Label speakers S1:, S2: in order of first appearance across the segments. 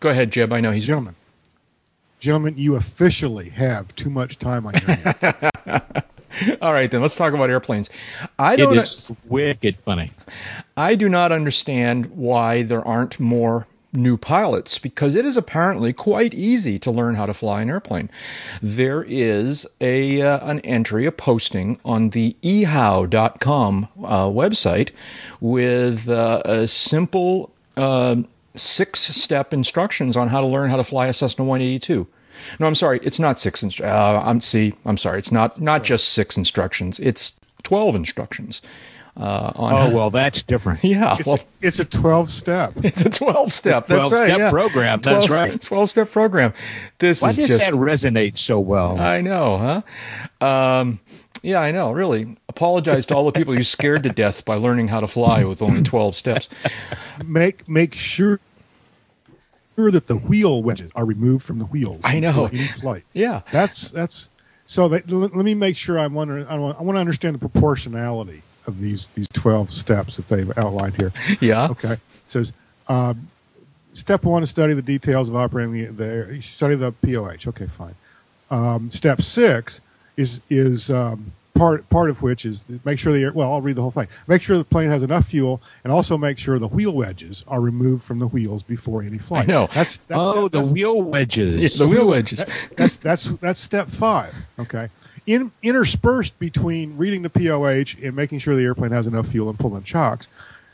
S1: Go ahead, Jeb. I know he's
S2: gentlemen. Gentlemen, you officially have too much time on your hands.
S1: All right, then let's talk about airplanes. I don't.
S3: is wicked funny.
S1: I do not understand why there aren't more new pilots because it is apparently quite easy to learn how to fly an airplane. There is a uh, an entry, a posting on the ehow.com uh, website with uh, a simple uh, six step instructions on how to learn how to fly a Cessna 182. No, I'm sorry, it's not six. Inst- uh, I'm see, I'm sorry, it's not not just six instructions. It's twelve instructions. Uh, on
S3: Oh well, that's different.
S1: yeah,
S2: It's,
S1: well,
S2: a, it's a 12 step.
S1: it's a 12 step. That's
S3: 12
S1: right.
S3: step
S1: yeah.
S3: program, that's
S1: 12
S3: right.
S1: 12 step program. This
S3: Why
S1: is
S3: does
S1: just
S3: that resonate so well?
S1: I know, huh? Um, yeah, I know. Really, apologize to all the people you scared to death by learning how to fly with only 12 steps.
S2: Make make sure sure that the wheel wedges are removed from the wheels.
S1: I know.
S2: Any flight.
S1: Yeah.
S2: That's that's so that let, let me make sure I'm wondering I want I want to understand the proportionality of these these 12 steps that they've outlined here.
S1: Yeah.
S2: Okay. It says um, step one is study the details of operating the, the study the POH. Okay, fine. Um, step six is is um, part part of which is make sure the air, well I'll read the whole thing. Make sure the plane has enough fuel, and also make sure the wheel wedges are removed from the wheels before any flight.
S1: I know.
S2: That's, that's
S3: oh,
S2: step-
S3: the wheel wedges.
S1: the wheel wedges.
S2: that- that's that's that's step five. Okay. In, interspersed between reading the POH and making sure the airplane has enough fuel and pulling chocks,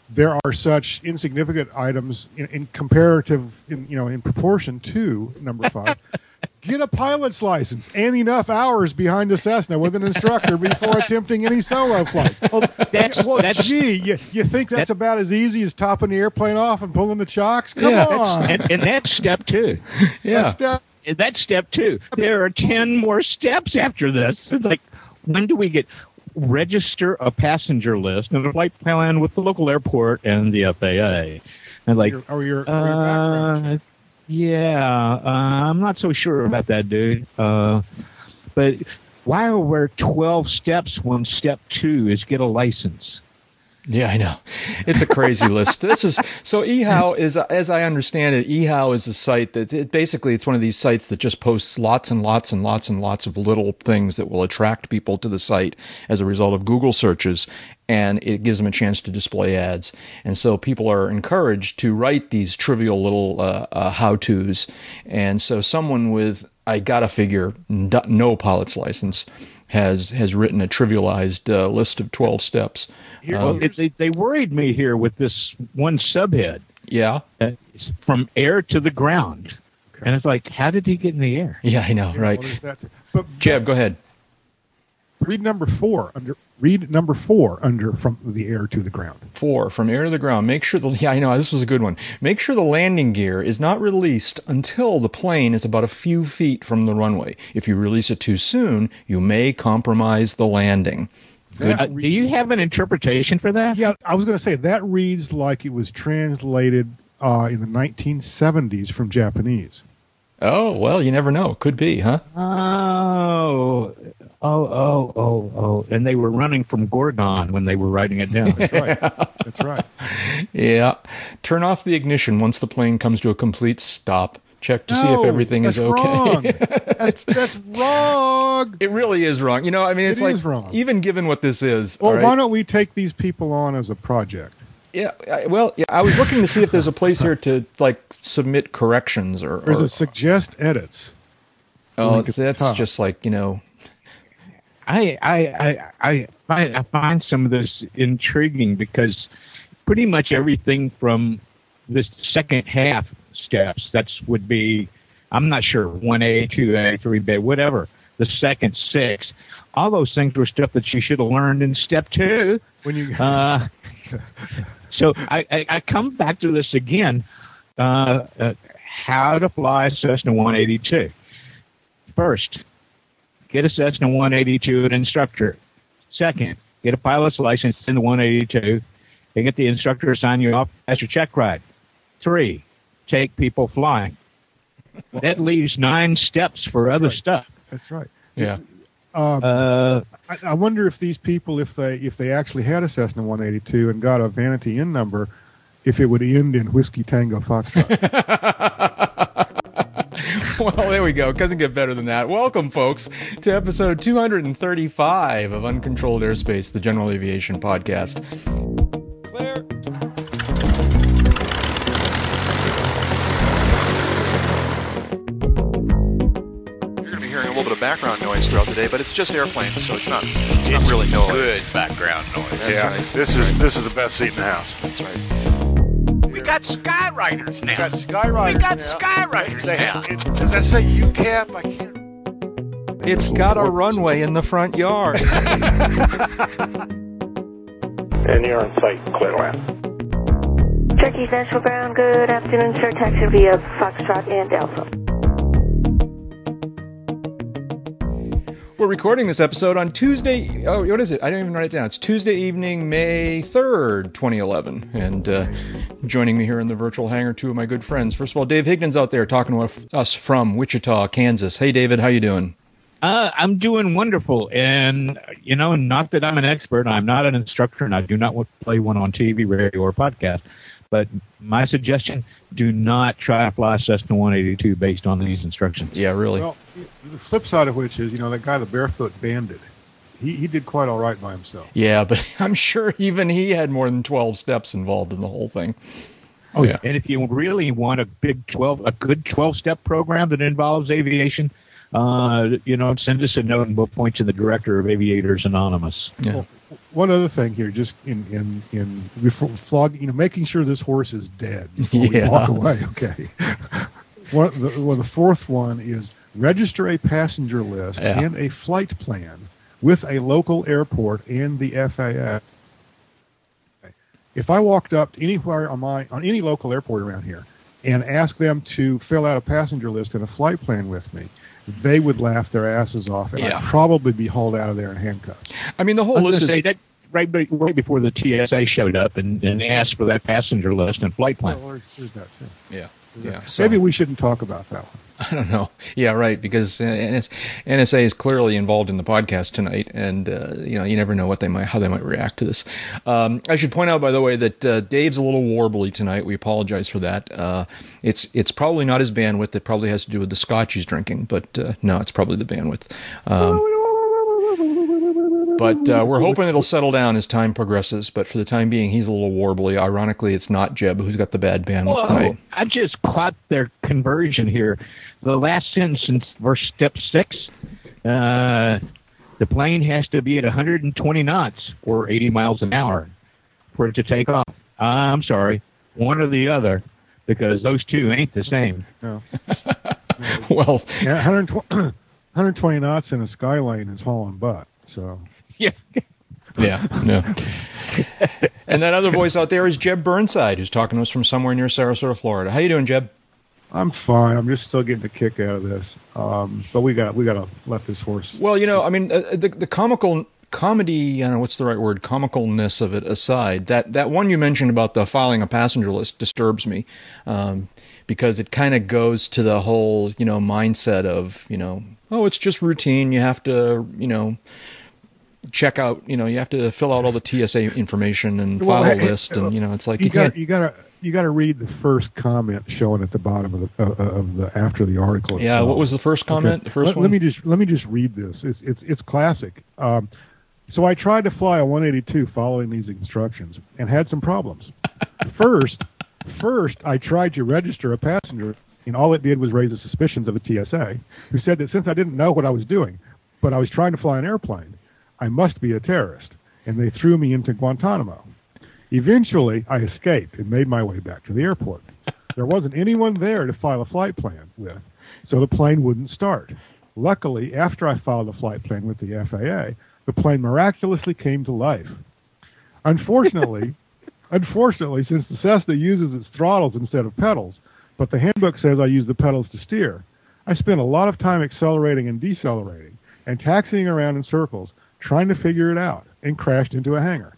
S2: there are such insignificant items in, in comparative, in, you know, in proportion to number five. Get a pilot's license and enough hours behind the Cessna with an instructor before attempting any solo flights.
S3: That's
S2: Well,
S3: that's
S2: gee, you, you think that's
S3: that-
S2: about as easy as topping the airplane off and pulling the chocks? Come
S1: Yeah,
S3: that's
S2: on.
S3: and, and that's step two.
S1: Yeah.
S2: That's step-
S3: And That's step two. There are ten more steps after this. It's like when do we get register a passenger list and a flight plan with the local airport and the FAA? And like,
S2: your, or your, or your background
S3: uh, yeah, uh, I'm not so sure about that, dude. Uh, but why are there 12 steps when step two is get a license?
S1: Yeah, I know. It's a crazy list. This is so eHow is as I understand it, eHow is a site that it basically it's one of these sites that just posts lots and lots and lots and lots of little things that will attract people to the site as a result of Google searches and it gives them a chance to display ads. And so people are encouraged to write these trivial little uh, uh, how-tos. And so someone with I gotta figure no pilot's license has has written a trivialized uh, list of 12 steps.
S3: well, it, they, they worried me here with this one subhead.
S1: Yeah.
S3: Uh, it's from air to the ground. And it's like, how did he get in the air?
S1: Yeah, I know,
S2: Yeah,
S1: right.
S2: well, there's that. But
S1: Jeb, go ahead.
S2: Read number four under. Read number four under from the air to the ground.
S1: Four, from air to the ground. Make sure the, yeah, I know, this was a good one. Make sure the landing gear is not released until the plane is about a few feet from the runway. If you release it too soon, you may compromise the landing.
S3: Uh, do you have an interpretation for that?
S2: Yeah, I was going to say that reads like it was translated uh, in the 1970s from Japanese.
S1: Oh, well, you never know. Could be, huh?
S3: Oh, oh, oh, oh, oh. And they were running from Gorgon when they were writing it down.
S2: That's right. That's right.
S1: Yeah. Turn off the ignition once the plane comes to a complete stop. Check to see if
S2: No,
S1: everything is okay.
S2: Wrong. That's, that's wrong.
S1: It really is wrong. You know, I mean, it's
S2: It
S1: like
S2: is wrong.
S1: even given what this is.
S2: Well,
S1: all right?
S2: why don't we take these people on as a project?
S1: Yeah, I- well, yeah, I was looking to see if there's a place here to like submit corrections or.
S2: There's
S1: or
S2: a suggest edits.
S1: oh,
S2: link at the
S1: that's
S2: top.
S1: just like you know.
S3: I, I, I, I find I find some of this intriguing because pretty much everything from this second half steps that's would be I'm not sure one A, two A, three B, whatever the second six. All those things were stuff that you should have learned in step two.
S2: When you
S3: Uh, so I, I, I come back to this again. Uh, uh, how to fly Cessna 182. First, get a Cessna 182 an instructor. Second, get a pilot's license in the 182 and get the instructor to sign you off as your check ride. Three, take people flying. That leaves nine steps for other stuff.
S2: that's right.
S1: Yeah.
S3: Uh,
S2: I, I wonder if these people, if they if they actually had a Cessna 182 and got a Vanity N-number, if it would end in Whiskey Tango Foxtrot.
S1: well, there we go. Couldn't get better than that. Welcome, folks, to episode 235 of Uncontrolled Airspace, the General Aviation Podcast. Claire.
S4: You're going to be hearing a little bit of background noise throughout the day, but it's just airplanes, so it's not it's not really noise.
S5: Good background noise.
S4: That's
S6: yeah,
S4: right.
S6: this is this is the best seat in the house.
S4: That's right.
S5: We got skywriters now.
S6: We got Skyriders
S5: We got
S6: now.
S5: skywriters
S6: They
S5: now.
S6: it- does that say UCAP? I can't.
S1: It's got a runway in the front yard.
S7: And you're on site, Clearland.
S8: Turkey Central Ground, good afternoon, sir. Taxi via Foxtrot and Alpha.
S1: We're recording this episode on Tuesday. Oh, what is it? I didn't even write it down. It's Tuesday evening, May 3rd, 2011. And uh, joining me here in the virtual hangar, two of my good friends. First of all, Dave Higdon's out there talking with us from Wichita, Kansas. Hey, David, how you doing?
S3: Uh, I'm doing wonderful, and you know, not that I'm an expert. I'm not an instructor, and I do not play one on TV, radio, or podcast. But my suggestion: do not try to fly Cessna 182 based on these instructions.
S1: Yeah, really.
S2: Well, the flip side of which is, you know, that guy, the barefoot bandit, he, he did quite all right by himself.
S1: yeah, but I'm sure even he had more than 12 steps involved in the whole thing.
S3: Oh yeah. And if you really want a big 12, a good 12 step program that involves aviation, uh, you know, send us a note and we'll point you to the director of Aviators Anonymous.
S1: Yeah.
S2: One other thing here, just in in in before flog, you know, making sure this horse is dead before
S1: Yeah.
S2: we walk away. Okay. one, the, well, the fourth one is register a passenger list
S1: Yeah.
S2: and a flight plan with a local airport and the FAA. If I walked up anywhere on my on any local airport around here and asked them to fill out a passenger list and a flight plan with me, they would laugh their asses off, and
S1: Yeah.
S2: I'd probably be hauled out of there in handcuffs.
S1: I mean, the whole
S3: was
S1: list is.
S3: say that right, right before the TSA showed up and, and asked for that passenger list and flight plan.
S2: Well, there's, there's that too.
S1: Yeah. Yeah. So,
S2: Maybe we shouldn't talk about that one.
S1: I don't know. Yeah, right. Because uh, NSA is clearly involved in the podcast tonight, and uh, you know you never know what they might how they might react to this. Um, I should point out, by the way, that uh, Dave's a little warbly tonight. We apologize for that. Uh, it's it's probably not his bandwidth. It probably has to do with the scotch he's drinking, but uh, no, it's probably the bandwidth. Um, but uh, we're hoping it'll settle down as time progresses. But for the time being, he's a little warbly. Ironically, it's not Jeb who's got the bad bandwidth
S3: Whoa,
S1: tonight.
S3: I just caught their conversion here. The last sentence in verse step six, uh, the plane has to be at 120 knots or 80 miles an hour for it to take off. I'm sorry, one or the other, because those two ain't the same.
S2: No.
S1: well,
S2: Yeah, 120, 120 knots in a Skylane is hauling butt. So
S3: Yeah.
S1: Yeah, yeah. and that other voice out there is Jeb Burnside, who's talking to us from somewhere near Sarasota, Florida. How you doing, Jeb?
S2: I'm fine. I'm just still getting a kick out of this. Um, but we got we got to let this horse.
S1: Well, you know, I mean, uh, the the comical comedy, I don't know what's the right word, comicalness of it aside, that that one you mentioned about the filing a passenger list disturbs me, um, because it kind of goes to the whole, you know, mindset of, you know, oh, it's just routine. You have to, you know. Check out, you know, you have to fill out all the TSA information and
S2: Well,
S1: file a list, and you know, it's like
S2: You
S1: you
S2: got you got to you got to read the first comment shown at the bottom of the uh, uh, of the after the article.
S1: Yeah, what was the first comment?
S2: Okay.
S1: The first
S2: let,
S1: one.
S2: let me just let me just read this. It's it's, it's classic. Um, so I tried to fly a 182 following these instructions and had some problems. first, first I tried to register a passenger, and all it did was raise the suspicions of a TSA, who said that since I didn't know what I was doing, but I was trying to fly an airplane, I must be a terrorist, and they threw me into Guantanamo. Eventually, I escaped and made my way back to the airport. There wasn't anyone there to file a flight plan with, so the plane wouldn't start. Luckily, after I filed a flight plan with the FAA, the plane miraculously came to life. Unfortunately, unfortunately, since the Cessna uses its throttles instead of pedals, but the handbook says I use the pedals to steer, I spent a lot of time accelerating and decelerating and taxiing around in circles trying to figure it out and crashed into a hangar.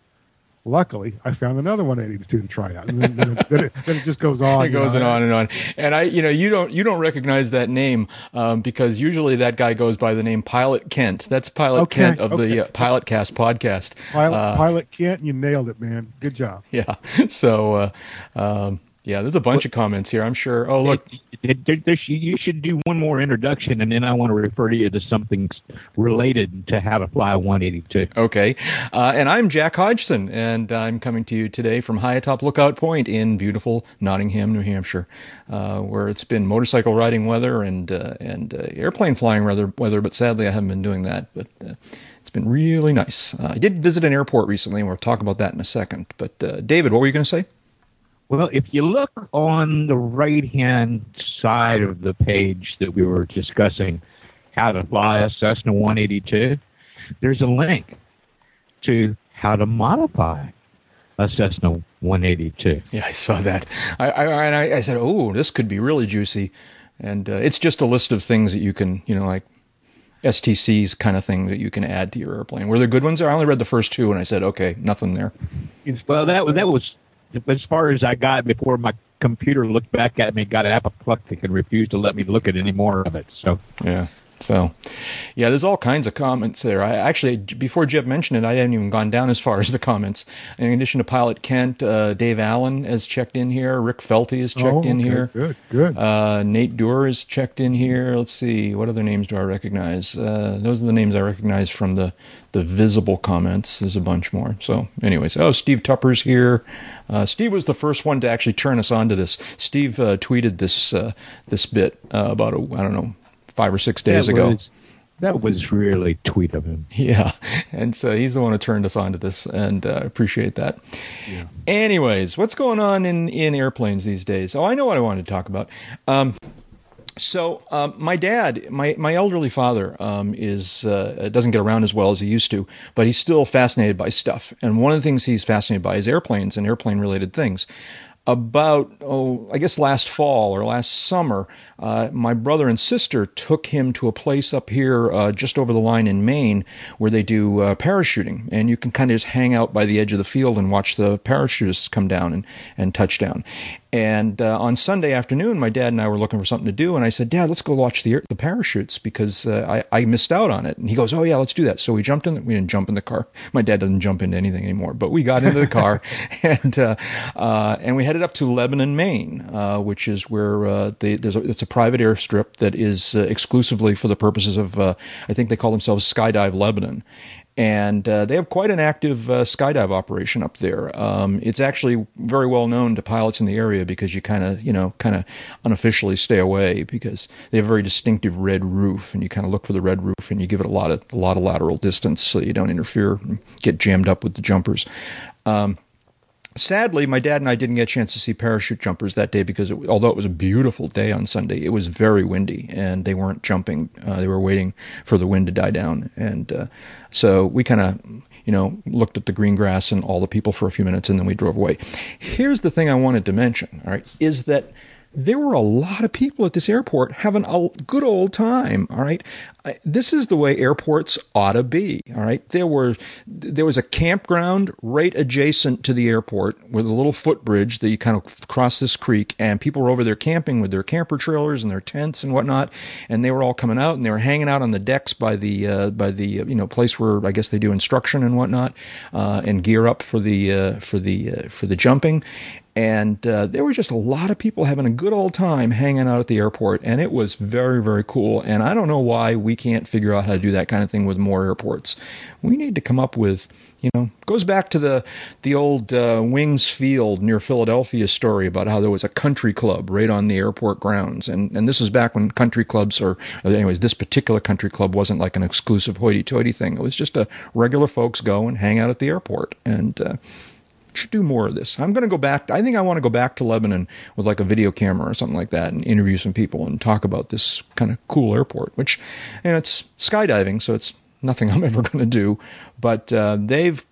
S2: Luckily, I found another 182 to try out, and then, then, it, then, it, then it just goes on.
S1: it goes
S2: know.
S1: on and on. And I, you know, you don't you don't recognize that name um, because usually that guy goes by the name Pilot Kent. That's Pilot
S2: Okay,
S1: Kent of the uh, Pilot Cast podcast.
S2: Pilot,
S1: Uh,
S2: Pilot Kent, you nailed it, man. Good job.
S1: Yeah. So, uh, um, Yeah, there's a bunch of comments here. I'm sure. Oh, look.
S3: There- there- there- you should do one more introduction, and then I want to refer to you to something related to how to fly 182.
S1: Okay. Uh, and I'm Jack Hodgson, and I'm coming to you today from high atop Lookout Point in beautiful Nottingham, New Hampshire, uh, where it's been motorcycle riding weather and uh, and uh, airplane flying weather, weather, but sadly I haven't been doing that. But uh, it's been really nice. Uh, I did visit an airport recently, and we'll talk about that in a second. But uh, David, what were you going to say?
S3: Well, if you look on the right hand side of the page that we were discussing, how to fly a Cessna 182, there's a link to how to modify a Cessna 182.
S1: Yeah, I saw that. I, I, and I, I said, oh, this could be really juicy. And uh, it's just a list of things that you can, you know, like STCs kind of thing that you can add to your airplane. Were there good ones? I only read the first two, and I said, okay, nothing there.
S3: Well, that was that was as far as I got before my computer looked back at me, got apoplectic, and refused to let me look at any more of it. So
S1: Yeah. So, yeah, there's all kinds of comments there. I actually, before Jeb mentioned it, I hadn't even gone down as far as the comments. In addition to Pilot Kent, uh, Dave Allen has checked in here. Rick Felty has checked
S2: Oh,
S1: in here.
S2: Good, good.
S1: Uh, Nate Doer is checked in here. Let's see, what other names do I recognize? Uh, those are the names I recognize from the, the visible comments. There's a bunch more. So, anyways, oh, Steve Tupper's here. Uh, Steve was the first one to actually turn us on to this. Steve uh, tweeted this uh, this bit uh, about a, I don't know five or six days
S3: that
S1: ago.
S3: was, that was really tweet of him.
S1: Yeah, and so he's the one who turned us on to this, and uh, appreciate that. Anyways, what's going on in in airplanes these days? Oh, I know what I wanted to talk about. Um, so um, my dad, my my elderly father, um, is uh, doesn't get around as well as he used to, but he's still fascinated by stuff. And one of the things he's fascinated by is airplanes and airplane related things. About oh i guess last fall or last summer uh, my brother and sister took him to a place up here uh, just over the line in maine where they do uh, parachuting. And you can kind of just hang out by the edge of the field and watch the parachutists come down and, and touch down and uh, on sunday afternoon my dad and i were looking for something to do and i said dad let's go watch the, the parachutes because uh, I, I missed out on it. And he goes oh yeah let's do that. So we jumped in the, we didn't jump in the car. My dad doesn't jump into anything anymore but we got into the car and uh, uh, and we headed up to Lebanon, Maine, uh, which is where uh, they, there's a, it's a private airstrip that is uh, exclusively for the purposes of uh, I think they call themselves Skydive Lebanon. And uh, they have quite an active uh, skydive operation up there. Um, it's actually very well known to pilots in the area because you kind of, you know, kind of unofficially stay away because they have a very distinctive red roof, and you kind of look for the red roof and you give it a lot of a lot of lateral distance so you don't interfere and get jammed up with the jumpers. Um, sadly, my dad and I didn't get a chance to see parachute jumpers that day because it, although it was a beautiful day on Sunday, it was very windy and they weren't jumping. Uh, they were waiting for the wind to die down, and uh, so we kind of. You know, looked at the green grass and all the people for a few minutes, and then we drove away. Here's the thing I wanted to mention. All right, is that there were a lot of people at this airport having a good old time. All right, this is the way airports ought to be. All right, there were there was a campground right adjacent to the airport with a little footbridge that you kind of cross this creek, and people were over there camping with their camper trailers and their tents and whatnot, and they were all coming out and they were hanging out on the decks by the uh, by the uh, you know place where I guess they do instruction and whatnot, uh, and gear up for the uh, for the uh, for the jumping and uh, there were just a lot of people having a good old time hanging out at the airport and it was very very cool. And i don't know why we can't figure out how to do that kind of thing with more airports. We need to come up with you know goes back to the the old uh, wings field near philadelphia story about how there was a country club right on the airport grounds. And and this is back when country clubs or anyways this particular country club wasn't like an exclusive hoity-toity thing. It was just a regular folks go and hang out at the airport. And uh, should do more of this. I'm going to go back. I think I want to go back to Lebanon with like a video camera or something like that and interview some people and talk about this kind of cool airport, which, you know, it's skydiving, so it's nothing I'm ever going to do. But uh, they've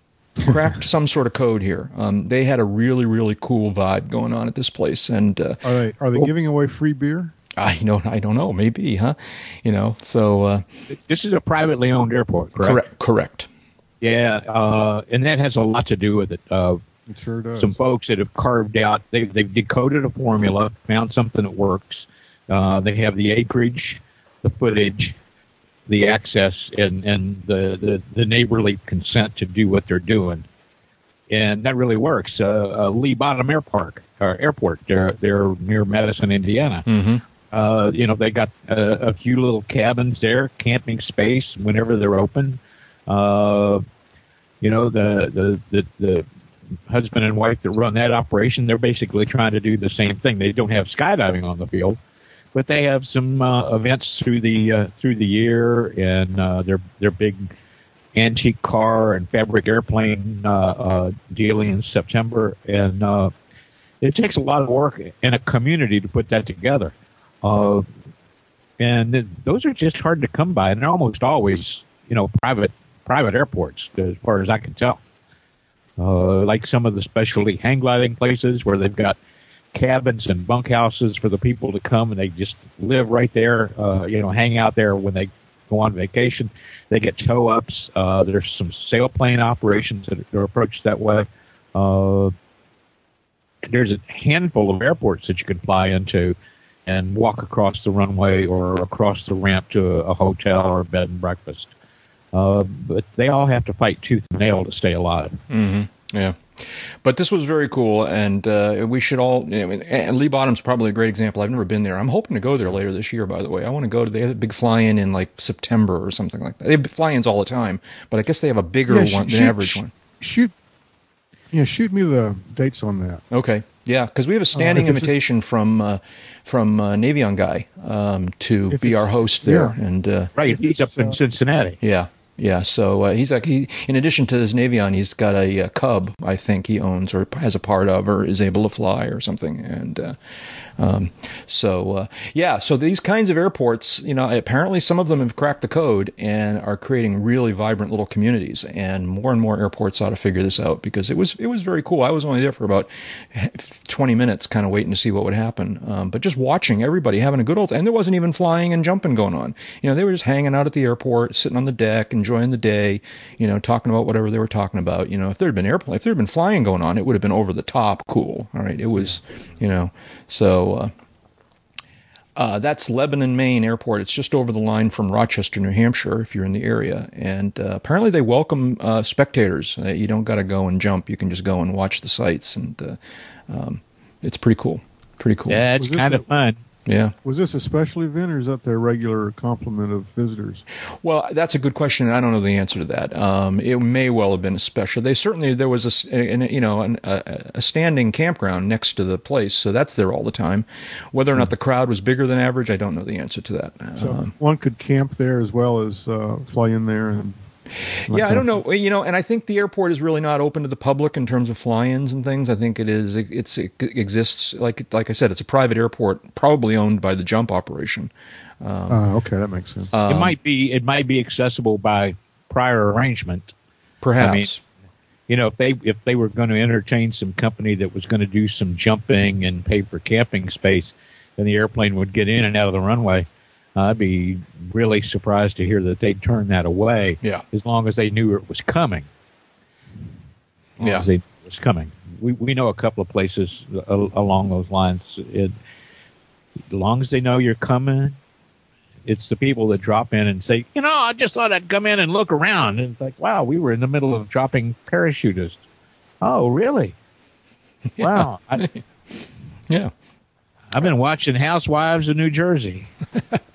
S1: cracked some sort of code here. Um, they had a really, really cool vibe going on at this place. And uh,
S2: Are they are they giving away free beer?
S1: I don't, I don't know, maybe, huh? You know, so uh,
S3: This is a privately owned airport, correct?
S1: correct, correct.
S3: Yeah, uh, and that has a lot to do with it. Uh,
S2: It sure does.
S3: some folks that have carved out, they, they've decoded a formula, found something that works. Uh, they have the acreage, the footage, the access, and, and the, the, the neighborly consent to do what they're doing. And that really works. Uh, uh, Lee Bottom Air Park, uh, or airport. They're they're near Madison, Indiana.
S1: Mm-hmm.
S3: Uh, you know, they got a, a few little cabins there, camping space whenever they're open. Uh, you know, the, the, the, the husband and wife that run that operation, they're basically trying to do the same thing. They don't have skydiving on the field, but they have some uh, events through the uh, through the year, and uh, their their big antique car and fabric airplane uh, uh, dealing in September, and uh, it takes a lot of work in a community to put that together. Uh, and those are just hard to come by, and they're almost always, you know, private private airports, as far as I can tell. Uh, like some of the specialty hang gliding places where they've got cabins and bunkhouses for the people to come and they just live right there, uh, you know, hang out there when they go on vacation. They get tow ups. Uh, there's some sailplane operations that are approached that way. Uh, there's a handful of airports that you can fly into and walk across the runway or across the ramp to a, a hotel or a bed and breakfast. Uh, but they all have to fight tooth and nail to stay alive.
S1: Mm-hmm. Yeah. But this was very cool, and uh, we should all. I mean, and Lee Bottom's probably a great example. I've never been there. I'm hoping to go there later this year. By the way, I want to go to. They have a big fly-in in like September or something like that. They have fly-ins all the time, but I guess they have a bigger
S2: Yeah, sh-
S1: one
S2: shoot-
S1: than average
S2: sh-
S1: one.
S2: Shoot, yeah, shoot me the dates on that.
S1: Okay, yeah, because we have a standing
S2: if it's a-
S1: invitation from uh, from uh, Navion guy um, to
S2: If
S1: be our host there,
S2: yeah.
S1: and uh,
S3: Right, he's up in Cincinnati.
S1: Yeah, yeah. So uh, he's like he, in addition to his Navion, he's got a, uh Cub. I think he owns or has a part of, or is able to fly or something. And uh, um, so uh, yeah, so these kinds of airports, you know, apparently some of them have cracked the code and are creating really vibrant little communities. And more and more airports ought to figure this out because it was it was very cool. I was only there for about twenty minutes, kind of waiting to see what would happen, um, but just watching everybody having a good old. And there wasn't even flying and jumping going on. You know, they were just hanging out at the airport, sitting on the deck, enjoying the day. You know, talking about whatever they were talking about. You know, if there had been airplane, if there had been flying going on, it would have been over the top cool. All right, it was, you know, so. Uh, uh, that's Lebanon, Maine Airport. It's just over the line from Rochester, New Hampshire, if you're in the area. And uh, apparently, they welcome uh, spectators. Uh, you don't got to go and jump; you can just go and watch the sights, and uh, um, it's pretty cool. Pretty cool.
S3: Yeah, it's kind of fun.
S1: Yeah.
S2: Was this a special event, or is that their regular complement of visitors?
S1: Well, that's a good question. I don't know the answer to that. Um, it may well have been a special. They certainly there was a an, you know an, a, a standing campground next to the place, so that's there all the time. Whether or not the crowd was bigger than average, I don't know the answer to that.
S2: So
S1: Um,
S2: one could camp there as well as uh, fly in there and.
S1: Yeah, I don't know. You know, and I think the airport is really not open to the public in terms of fly-ins and things. I think it is. It, it's it exists like like I said, it's a private airport, probably owned by the Jump operation.
S2: Uh, okay, that makes sense.
S1: Um,
S3: it might be it might be accessible by prior arrangement.
S1: Perhaps.
S3: I mean, You know, if they if they were going to entertain some company that was going to do some jumping and pay for camping space, then the airplane would get in and out of the runway. Uh, I'd be really surprised to hear that they'd turn that away.
S1: Yeah.
S3: As long as they knew it was coming.
S1: Yeah.
S3: as they was coming. We we know a couple of places along those lines. It, as long as they know you're coming, it's the people that drop in and say, you know, I just thought I'd come in and look around. And it's like, wow, we were in the middle of dropping parachutists. Oh, really? Wow. I,
S1: yeah.
S3: I've been watching Housewives of New Jersey.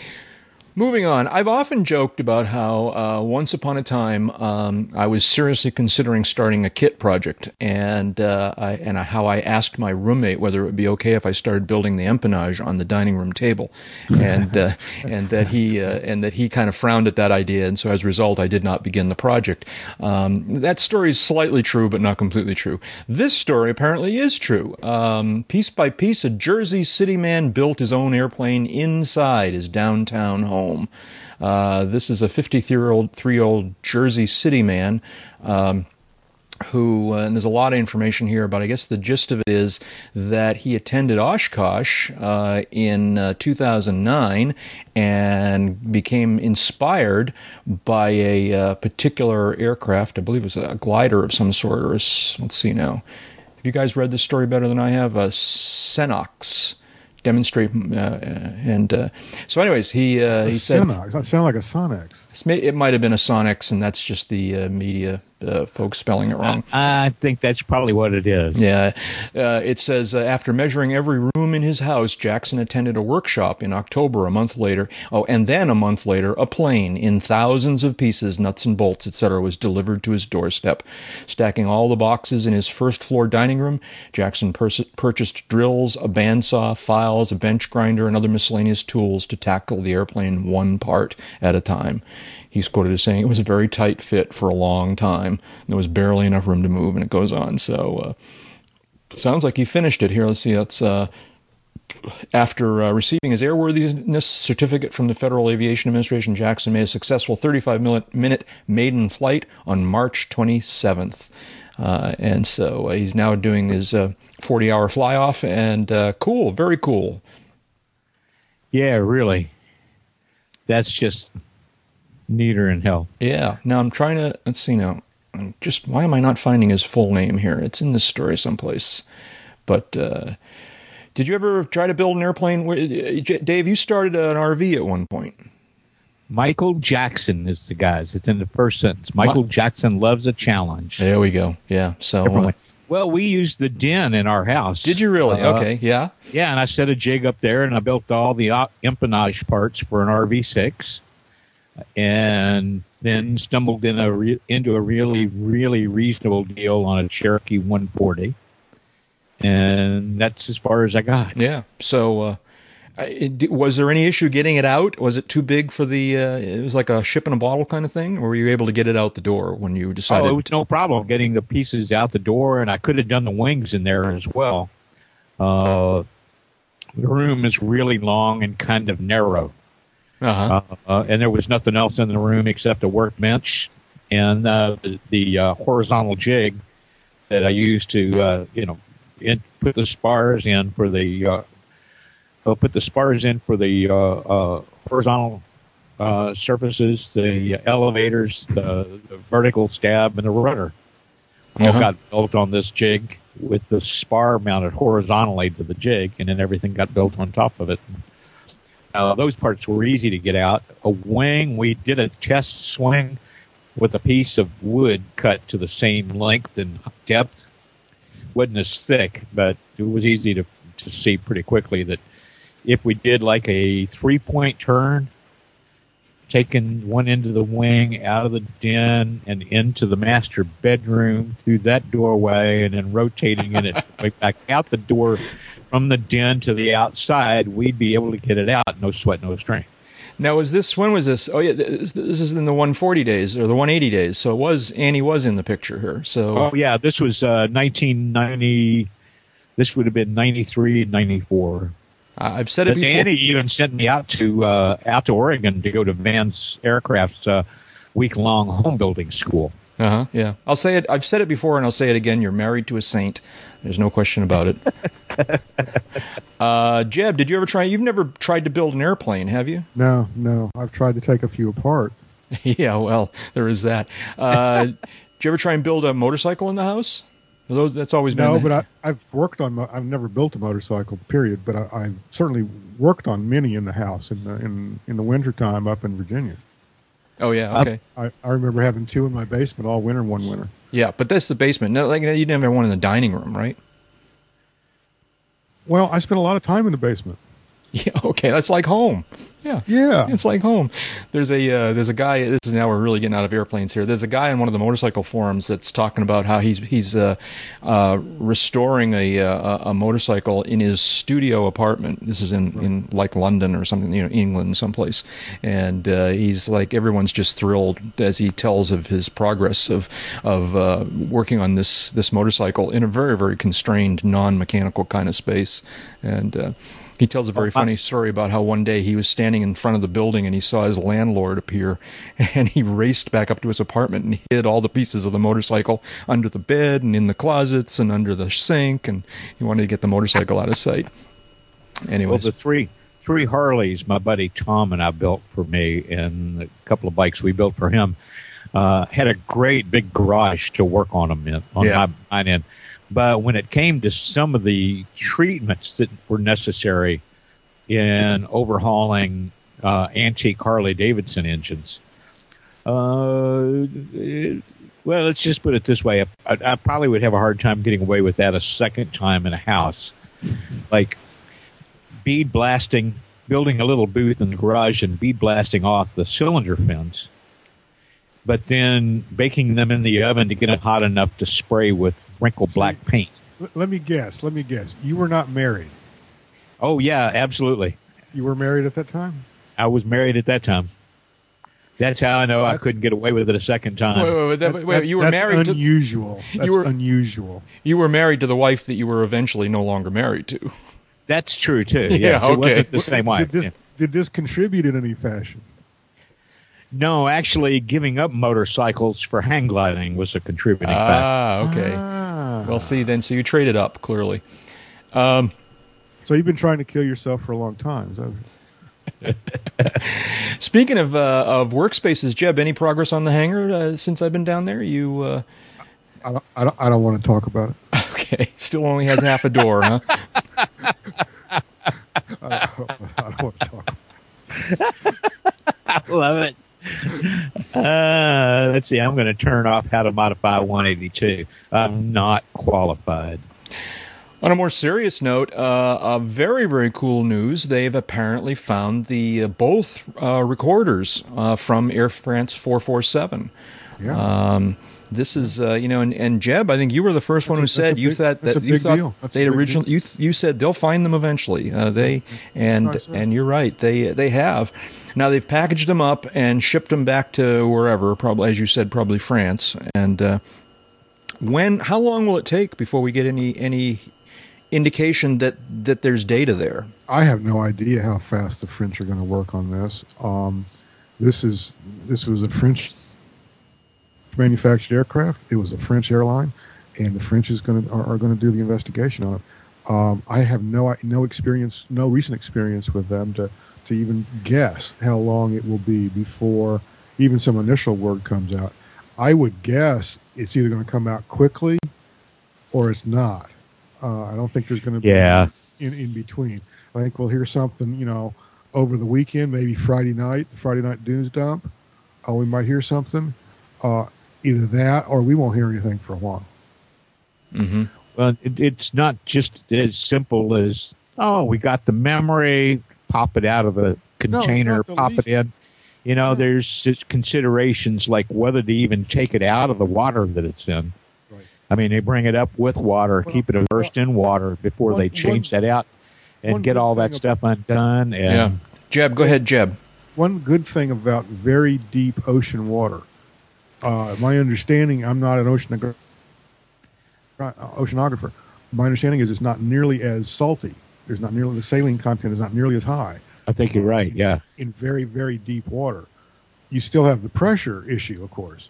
S1: Moving on, I've often joked about how uh, once upon a time um, I was seriously considering starting a kit project, and uh, I, and how I asked my roommate whether it would be okay if I started building the empennage on the dining room table, and uh, and that he uh, and that he kind of frowned at that idea, and so as a result, I did not begin the project. Um, that story is slightly true, but not completely true. This story apparently is true. Um, piece by piece, a Jersey City man built his own airplane inside his downtown home. Uh, this is a 53-year-old, three-year-old Jersey City man. Um, who, uh, and there's a lot of information here, but I guess the gist of it is that he attended Oshkosh uh, in uh, 2009 and became inspired by a uh, particular aircraft. I believe it was a glider of some sort, or a let's see now. Have you guys read this story better than I have? A Senox demonstrate, uh, and uh, so, anyways, he uh, he said
S2: Sonox. That sound like a Sonex."
S1: it might have been a Sonex, and that's just the uh, media uh, folks spelling it wrong.
S3: I think that's probably what it is.
S1: Yeah. Uh, it says uh, after measuring every room in his house, Jackson attended a workshop in October. A month later, oh, and then a month later, a plane in thousands of pieces, nuts and bolts, etc., was delivered to his doorstep. Stacking all the boxes in his first floor dining room, Jackson pers- purchased drills, a bandsaw, files, a bench grinder, and other miscellaneous tools to tackle the airplane one part at a time. He's quoted as saying it was a very tight fit for a long time. There was barely enough room to move, and it goes on. So, uh, sounds like he finished it here. Let's see. That's uh, after uh, receiving his airworthiness certificate from the Federal Aviation Administration. Jackson made a successful 35 minute maiden flight on March 27th. Uh, and so uh, he's now doing his 40 hour fly off, and uh, cool, very cool.
S3: Yeah, really. That's just neater in hell.
S1: Yeah. Now I'm trying to let's see now. I'm just why am I not finding his full name here? It's in this story someplace. But uh, did you ever try to build an airplane? Dave, you started an RV at one point.
S3: Michael Jackson is the guys. It's in the first sentence. Michael Jackson loves a challenge.
S1: There we go. Yeah. So. Uh,
S3: well, we used the den in our house.
S1: Did you really? Uh, okay. Yeah.
S3: Yeah, and I set a jig up there, and I built all the empennage parts for an RV6 and then stumbled in a re- into a really really reasonable deal on a Cherokee 140, and that's as far as I got.
S1: Yeah. So. Uh, it, was there any issue getting it out? Was it too big for the? Uh, it was like a ship in a bottle kind of thing, or were you able to get it out the door when you decided?
S3: Oh, it was no problem getting the pieces out the door, and I could have done the wings in there as well. Uh, the room is really long and kind of narrow,
S1: uh-huh.
S3: Uh, and there was nothing else in the room except a workbench and uh, the, the uh, horizontal jig that I used to, uh, you know, in, put the spars in for the, uh, put the spars in for the uh, horizontal surfaces, the elevators, the, the, vertical stab, and the rudder. All uh-huh. got built on this jig with the spar mounted horizontally to the jig, and then everything got built on top of it. Uh, those parts were easy to get out. A wing, we did a test swing with a piece of wood cut to the same length and depth. wasn't as thick, but it was easy to to see pretty quickly that if we did like a three point turn, taking one end of the wing out of the den and into the master bedroom through that doorway, and then rotating it back out the door from the den to the outside, we'd be able to get it out. No sweat, no strain.
S1: Now, was this when was this? Oh yeah, this, this is in the 140 days or the 180 days. So it was Annie was in the picture here. So
S3: oh yeah, this was uh, 1990. This would have been 93, 94.
S1: I've said it before.
S3: Annie even sent me out to uh, out to Oregon to go to Van's Aircraft's uh, week long home building school.
S1: Uh huh. Yeah, I'll say it. I've said it before, and I'll say it again. You're married to a saint. There's no question about it. uh, Jeb, did you ever try? You've never tried to build an airplane, have you?
S2: No, no. I've tried to take a few apart.
S1: yeah, well, there is that. Uh, did you ever try and build a motorcycle in the house? Those that's always been.
S2: No, but I, have worked on. I've never built a motorcycle, period. But I, have certainly worked on many in the house in the in in the wintertime up in Virginia.
S1: Oh yeah, okay.
S2: I, I, I remember having two in my basement all winter one winter.
S1: Yeah, but that's the basement. No, like you didn't have one in the dining room, right?
S2: Well, I spent a lot of time in the basement.
S1: Yeah, okay, that's like home. Yeah,
S2: yeah,
S1: it's like home. There's a uh, there's a guy. This is now we're really getting out of airplanes here. There's a guy on one of the motorcycle forums that's talking about how he's he's uh, uh, restoring a, uh, a motorcycle in his studio apartment. This is in, in like London or something, you know, England, someplace. And uh, he's like everyone's just thrilled as he tells of his progress of of uh, working on this this motorcycle in a very very constrained non mechanical kind of space. And he tells a very oh, funny story about how one day he was standing in front of the building and he saw his landlord appear and he raced back up to his apartment and hid all the pieces of the motorcycle under the bed and in the closets and under the sink and he wanted to get the motorcycle out of sight. Anyway,
S3: well, the three three Harleys my buddy Tom and I built for me and a couple of bikes we built for him uh, had a great big garage to work on them in on yeah. my mine end. But when it came to some of the treatments that were necessary in overhauling uh, antique Harley Davidson engines, uh, it, Well, let's just put it this way: I, I probably would have a hard time getting away with that a second time in a house, like bead blasting, building a little booth in the garage and bead blasting off the cylinder fins, but then baking them in the oven to get them hot enough to spray with wrinkle black paint.
S2: L- let me guess. Let me guess. You were not married.
S3: Oh yeah, absolutely.
S2: You were married at that time.
S3: I was married at that time. That's how I know I couldn't get away with it a second time.
S1: Wait, wait, wait, that-
S2: That-
S1: wait,
S2: that-
S1: you were
S2: that's
S1: married to
S2: unusual. That's
S1: were-
S2: unusual.
S1: you were married to the wife that you were eventually no longer married to.
S3: That's true too.
S1: Yeah,
S3: Yes, it
S1: okay.
S3: wasn't the same wife.
S2: Did this
S3: yeah.
S2: did this contribute in any fashion?
S3: No, actually, giving up motorcycles for hang gliding was a contributing factor.
S1: Ah, okay.
S2: Ah.
S1: Well, see then, so you traded up clearly. Um,
S2: So you've been trying to kill yourself for a long time. Is that-
S1: speaking of uh, of workspaces, Jeb, any progress on the hangar uh, since I've been down there? You uh,
S2: I don't, I don't. I don't want to talk about it.
S1: okay? Still only has half a door, huh?
S2: I don't want to talk.
S3: I love it. Uh, let's see. I'm going to turn off how to modify 182. I'm not qualified.
S1: On a more serious note, uh, a very very cool news. They've apparently found the uh, both uh, recorders uh, from Air France 447.
S2: Yeah.
S1: Um, this is, uh, you know, and, and Jeb, I think you were the first one who
S2: a-
S1: said you
S2: big-
S1: thought that you thought
S2: deal. That's a
S1: they'd
S2: big
S1: originally you th- you said they'll find them eventually. Uh, they and
S2: nice,
S1: and you're right, they they have. Now they've packaged them up and shipped them back to wherever, probably as you said, probably France. And uh, when, how long will it take before we get any any indication that that there's data there?
S2: I have no idea how fast the French are going to work on this. Um, this is this was a French manufactured aircraft. It was a French airline, and the French is going to are, are going to do the investigation on it. Um, I have no no experience, no recent experience with them to to even guess how long it will be before even some initial word comes out. I would guess it's either going to come out quickly or it's not. Uh, I don't think there's going to be
S3: Yeah.
S2: in, in between. I think we'll hear something, you know, over the weekend, maybe Friday night, the Friday night news dump. Uh, we might hear something. Uh, either that or we won't hear anything for a while.
S1: Mm-hmm.
S3: Well, it, it's not just as simple as oh, we got the memory, pop it out of the container,
S2: not the
S3: pop
S2: least-
S3: it in. You know,
S2: Yeah.
S3: there's just considerations like whether to even take it out of the water that it's in.
S2: Right.
S3: I mean, they bring it up with water,
S2: Well,
S3: keep it immersed in water before
S2: one-
S3: they change
S2: one-
S3: that out and get all that
S2: thing
S3: stuff undone. And
S1: Yeah, Jeb, go ahead, Jeb.
S2: One good thing about very deep ocean water, uh, my understanding, I'm not an oceanogra- uh, oceanographer. My understanding is it's not nearly as salty. There's not nearly the saline content is not nearly as high.
S3: I think you're right. Yeah.
S2: in very very deep water. You still have the pressure issue, of course,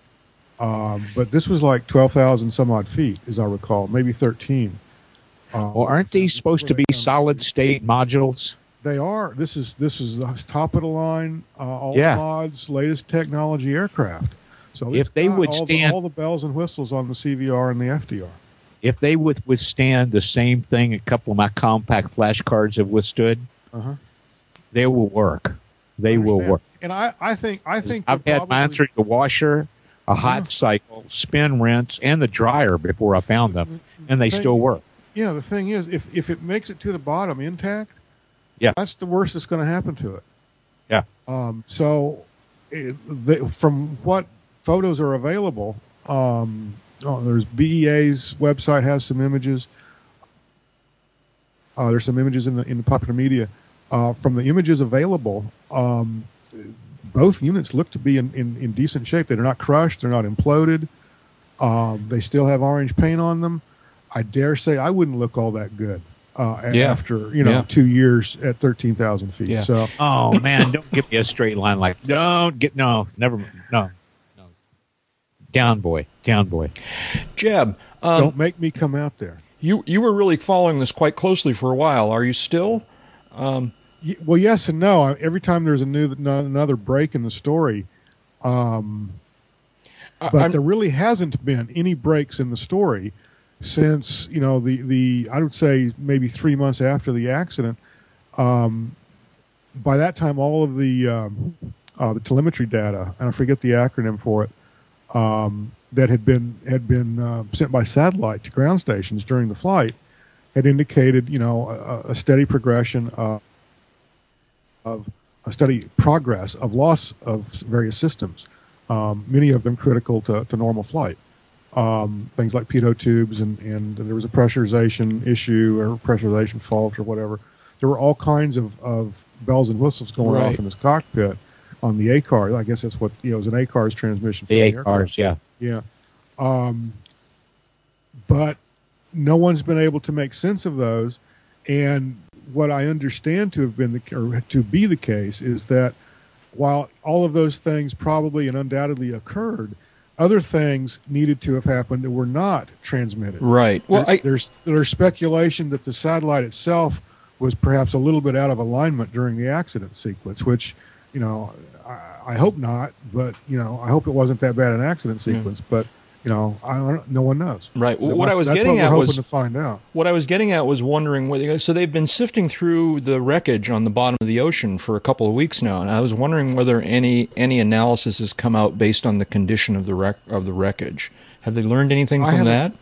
S2: um, but this was like twelve thousand some odd feet, as I recall, maybe thirteen. Uh,
S3: Well, aren't these supposed to be
S2: before they found
S3: solid state modules?
S2: They are. This is this is the top of the line, uh, all
S3: Yeah.
S2: mods, latest technology aircraft. So
S3: If they would
S2: all,
S3: stand-
S2: the, all the bells and whistles on the CVR and the FDR.
S3: If they would withstand the same thing a couple of my compact flashcards have withstood,
S2: Uh-huh.
S3: they will work. They will work.
S2: And I, I think I think
S3: I've had mine
S2: probably-
S3: through the washer, a hot
S2: Yeah.
S3: cycle, spin rinse, and the dryer before I found them, and they
S2: thing-
S3: still work.
S2: Yeah, the thing is, if if it makes it to the bottom intact,
S3: Yeah.
S2: that's the worst that's going to happen to it.
S3: Yeah.
S2: Um, so, it, the, from what photos are available, um, oh, there's BEA's website has some images. Uh, there's some images in the in the popular media. Uh, from the images available, um, both units look to be in, in, in decent shape. They're not crushed. They're not imploded. Um, they still have orange paint on them. I dare say I wouldn't look all that good uh,
S1: Yeah.
S2: after you know
S1: Yeah.
S2: two years at thirteen thousand feet.
S1: Yeah.
S2: So
S3: Oh man, don't give me a straight line like don't get no, never no, no. Down boy, down boy.
S1: Jeb, um,
S2: don't make me come out there.
S1: you you were really following this quite closely for a while. Are you still?
S2: Y- Well, yes and no. Every time there's a new another break in the story, um, but
S1: I'm-
S2: there really hasn't been any breaks in the story since you know the the I would say maybe three months after the accident. Um, by that time, all of the um, uh, the telemetry data, and I forget the acronym for it, um, that had been had been uh, sent by satellite to ground stations during the flight had indicated, you know, a, a steady progression of, of a steady progress of loss of various systems, um, many of them critical to, to normal flight. Um, things like pitot tubes, and, and there was a pressurization issue or pressurization fault or whatever. There were all kinds of, of bells and whistles going
S3: Right.
S2: off in this cockpit on the ACARS. I guess that's what you know it was an car's transmission. from
S3: The
S2: aircraft.
S3: ACARS, yeah.
S2: Yeah. Um, but no one's been able to make sense of those. And what I understand to have been the or to be the case is that while all of those things probably and undoubtedly occurred, other things needed to have happened that were not transmitted.
S1: Right. Well,
S2: There-
S1: I,
S2: there's there's speculation that the satellite itself was perhaps a little bit out of alignment during the accident sequence, which you know I, hope not, but you know I hope it wasn't that bad an accident sequence, but you know I don't, no one knows.
S1: Right. Well, what I was getting at was-
S2: hoping to find out.
S1: What I was getting at was wondering whether so they've been sifting through the wreckage on the bottom of the ocean for a couple of weeks now, and I was wondering whether any any analysis has come out based on the condition of the wreck of the wreckage. Have they learned anything
S2: I
S1: from that?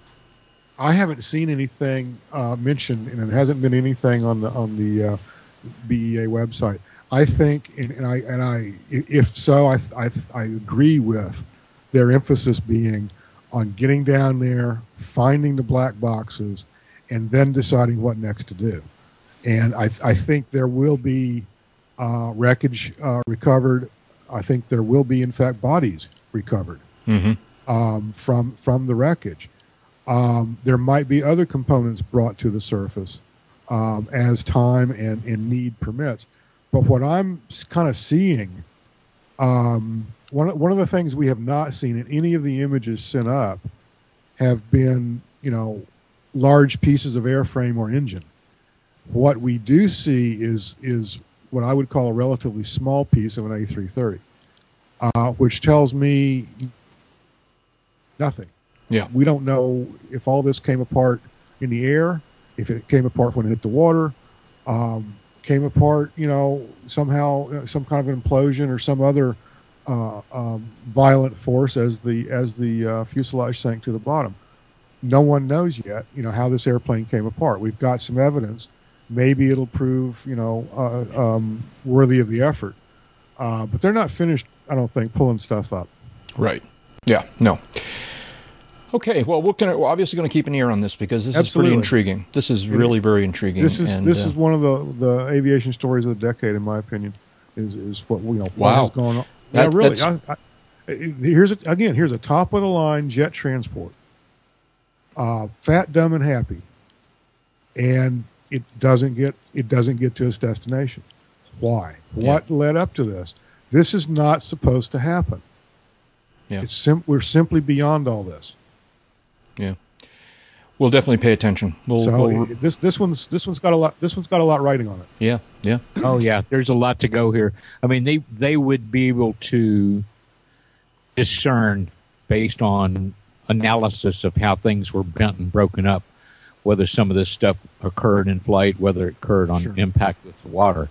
S2: I haven't seen anything uh, mentioned, and it hasn't been anything on the on the uh, BEA website. I think, and, and I and I, if so, I, I I agree with their emphasis being on getting down there, finding the black boxes, and then deciding what next to do. And I I think there will be uh, wreckage uh, recovered. I think there will be, in fact, bodies recovered
S1: Mm-hmm.
S2: um, from from the wreckage. Um, there might be other components brought to the surface um, as time and, and need permits. But what I'm kind of seeing, um, one of- one of the things we have not seen in any of the images sent up have been, you know, large pieces of airframe or engine. What we do see is is what I would call a relatively small piece of an A330, uh, which tells me nothing.
S1: Yeah.
S2: We don't know if all this came apart in the air, if it came apart when it hit the water, um, came apart, you know, somehow, some kind of an implosion or some other uh, um, violent force as the as the uh, fuselage sank to the bottom. No one knows yet, you know, how this airplane came apart. We've got some evidence. Maybe it'll prove, you know, uh, um, worthy of the effort. Uh, but they're not finished, I don't think, pulling stuff up.
S1: Right. Yeah. No. Okay. Well, we're gonna we're obviously going to keep an ear on this because this is pretty intriguing. This is really very intriguing.
S2: This is
S1: and,
S2: this
S1: uh,
S2: is one of the, the aviation stories of the decade, in my opinion. Is is what you know what
S1: Wow.
S2: has gone on.
S1: That-
S2: yeah, really. I, I, here's a, again here's a top of the line jet transport, uh, fat, dumb, and happy, and it doesn't get it doesn't get to its destination. Why? What led up to this? This is not supposed to happen.
S1: Yeah.
S2: It's sim- we're simply beyond all this.
S1: Yeah. We'll definitely pay attention. We'll,
S2: so
S1: we'll
S2: this this one's this one's got a lot this one's got a lot writing on it.
S1: yeah yeah
S3: Oh yeah, there's a lot to go here. I mean, they they would be able to discern based on analysis of how things were bent and broken up, whether some of this stuff occurred in flight, whether it occurred on
S2: Sure.
S3: impact with the water.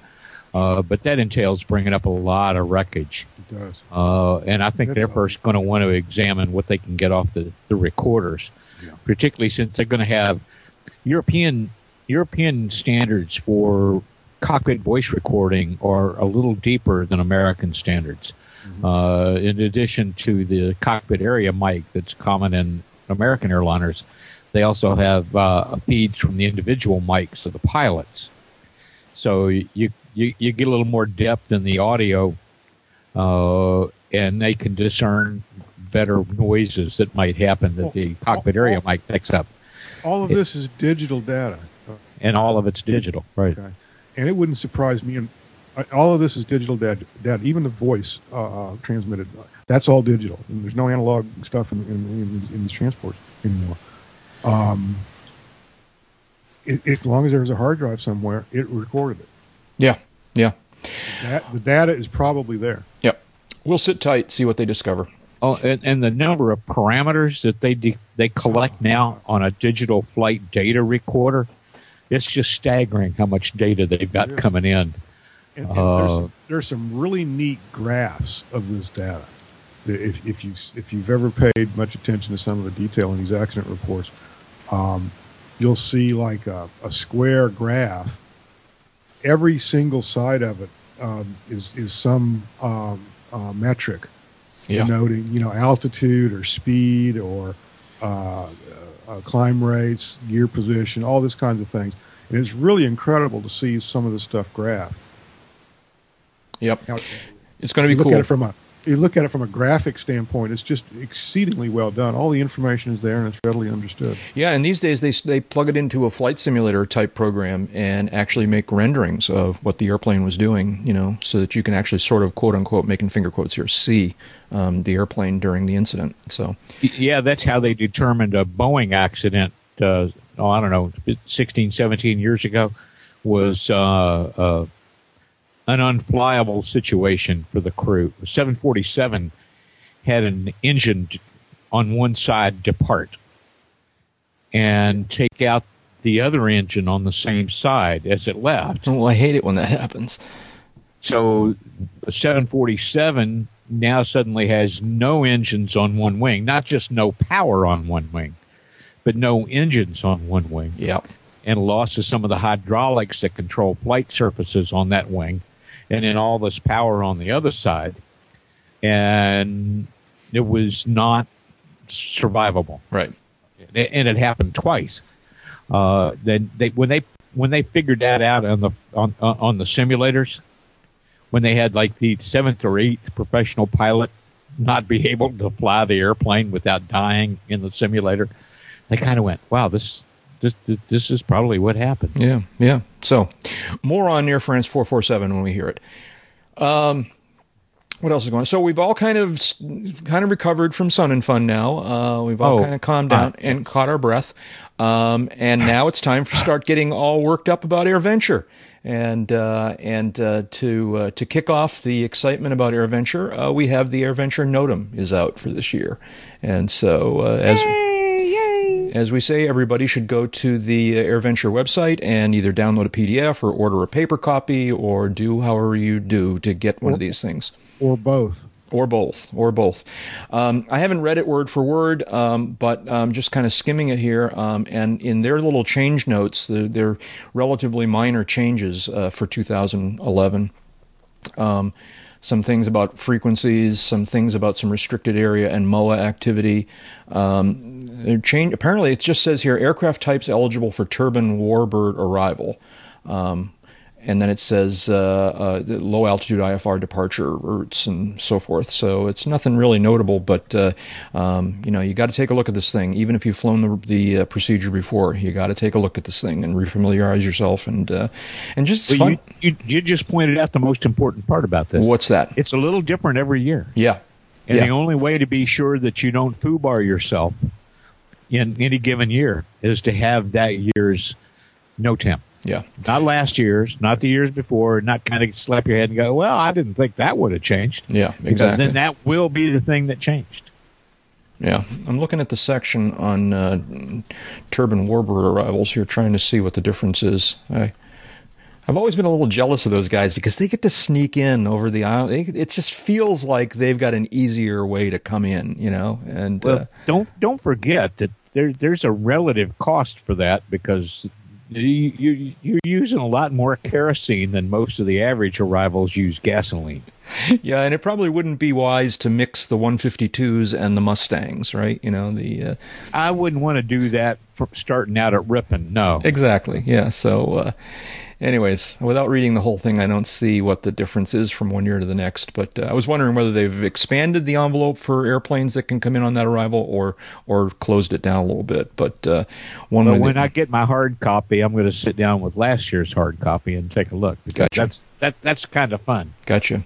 S3: Uh, but that entails bringing up a lot of wreckage.
S2: It does.
S3: Uh, and I think
S2: That's
S3: they're first going to want to examine what they can get off the, the recorders, particularly since they're going to have European European standards for cockpit voice recording are a little deeper than American standards. Uh, in addition to the cockpit area mic that's common in American airliners, they also have uh, feeds from the individual mics of the pilots. So you you, you get a little more depth in the audio uh, and they can discern better noises that might happen that the cockpit area mic picks up,
S2: All of this is digital data.
S3: and all of it's digital, right?
S2: Okay. And it wouldn't surprise me. And uh, all of this is digital data. data. Even the voice uh, uh, transmitted, that's all digital. And there's no analog stuff in, in, in, in these transports anymore. Um, it, as long as there's a hard drive somewhere, it recorded it.
S1: yeah yeah
S2: That, the data is probably there.
S1: yep. We'll sit tight, see what they discover.
S3: Oh, and, and the number of parameters that they de- they collect now on a digital flight data recorder, it's just staggering how much data they've got coming in.
S2: And, and
S3: Uh,
S2: there's, there's some really neat graphs of this data. if, if you if you've ever paid much attention to some of the detail in these accident reports, um, you'll see like a, a square graph. Every single side of it um, is is some um, uh, metric
S1: Yeah.
S2: denoting you know altitude or speed or uh, uh, climb rates, gear position, all these kinds of things. And it's really incredible to see some of this stuff graphed.
S1: Yep. It's going to be
S2: look
S1: cool.
S2: at it from a you look at it from a graphic standpoint, it's just exceedingly well done. All the information is there and it's readily understood.
S1: Yeah, and these days they they plug it into a flight simulator type program and actually make renderings of what the airplane was doing. You know, so that you can actually sort of quote unquote making finger quotes here see um, the airplane during the incident. So
S3: Yeah, that's how they determined a Boeing accident. Uh, oh, I don't know, 16, 17 years ago was uh, uh, an unflyable situation for the crew. 747 had an engine on one side depart and take out the other engine on the same side as it left.
S1: well, I hate it when that happens.
S3: So the 747 now suddenly has no engines on one wing, not just no power on one wing, but no engines on one wing,
S1: Yep.
S3: and loss of some of the hydraulics that control flight surfaces on that wing, and then all this power on the other side. And it was not survivable
S1: Right.
S3: and it happened twice. Uh, then they when they when they figured that out on the on on the simulators, when they had like the seventh or eighth professional pilot not be able to fly the airplane without dying in the simulator, they kind of went, "Wow, this this this is probably what happened."
S1: Yeah. Yeah. So more on Air France 447 when we hear it. Um, what else is going on? So we've all kind of kind of recovered from Sun and Fun now. Uh, we've all
S3: Oh,
S1: kind of calmed down
S3: uh,
S1: and caught our breath. Um, and now it's time for start getting all worked up about AirVenture. And uh, and uh, to uh, to kick off the excitement about AirVenture, uh, we have the AirVenture NOTAM is out for this year, and so uh, as as we say, everybody should go to the uh, AirVenture website and either download a PDF or order a paper copy or do however you do to get one of these things.
S2: Or both.
S1: Or both, or both. Um, I haven't read it word for word, um, but um, just kind of skimming it here. Um, and in their little change notes, the, they're relatively minor changes uh, for 2011 um, some things about frequencies, some things about some restricted area and MOA activity. Um, change, apparently, it just says here aircraft types eligible for turbine warbird arrival. Um, and then it says uh, uh, low altitude IFR departure routes and so forth. So it's nothing really notable, but uh, um, you know you got to take a look at this thing. Even if you've flown the, the uh, procedure before, you got to take a look at this thing and refamiliarize yourself and uh, and just
S3: Well, you, you you just pointed out the most important part about this.
S1: What's that?
S3: It's a little different every year.
S1: Yeah.
S3: And
S1: yeah.
S3: the only way to be sure that you don't foobar yourself in any given year is to have that year's NOTAM.
S1: Yeah.
S3: Not last year's, not the years before, not kind of slap your head and go, well, I didn't think that would have changed.
S1: Yeah,
S3: Because
S1: exactly.
S3: then that will be the thing that changed.
S1: Yeah, I'm looking at the section on uh, turbine warbird arrivals here, trying to see what the difference is. I, I've always been a little jealous of those guys because they get to sneak in over the aisle. They, it just feels like they've got an easier way to come in, you know. And
S3: Well,
S1: uh,
S3: don't don't forget that there there's a relative cost for that because you, you you're using a lot more kerosene than most of the average arrivals use gasoline.
S1: yeah, and it probably wouldn't be wise to mix the 152s and the Mustangs, right? You know the. Uh,
S3: I wouldn't want to do that starting out at Ripon. No,
S1: Exactly. Yeah. So, uh, anyways, without reading the whole thing, I don't see what the difference is from one year to the next. But uh, I was wondering whether they've expanded the envelope for airplanes that can come in on that arrival, or or closed it down a little bit. But uh, one
S3: But when I get my hard copy, I'm going to sit down with last year's hard copy and take a look because
S1: Gotcha.
S3: that's that that's kind of fun.
S1: Gotcha.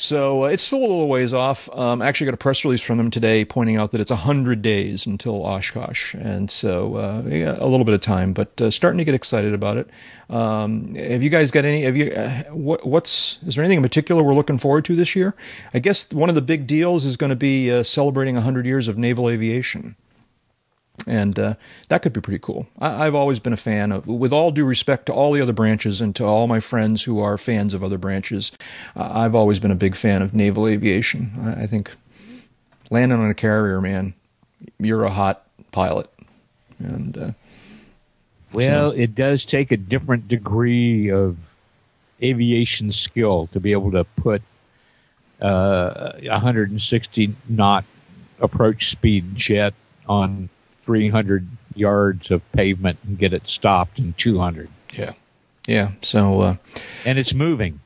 S1: So uh, it's still a little ways off. Um, I actually got a press release from them today pointing out that it's 100 days until Oshkosh. And so uh, yeah, a little bit of time, but uh, starting to get excited about it. Um, have you guys got any? Have you? Uh, what, what's? Is there anything in particular we're looking forward to this year? I guess one of the big deals is going to be uh, celebrating 100 years of naval aviation. And uh, that could be pretty cool. I, I've always been a fan of, with all due respect to all the other branches and to all my friends who are fans of other branches, uh, I've always been a big fan of naval aviation. I, I think landing on a carrier, man, you're a hot pilot, and uh,
S3: Well, it does take a different degree of aviation skill to be able to put uh, a 160 knot approach speed jet on 300 yards of pavement and get it stopped in 200.
S1: yeah, yeah. So, uh,
S3: And it's moving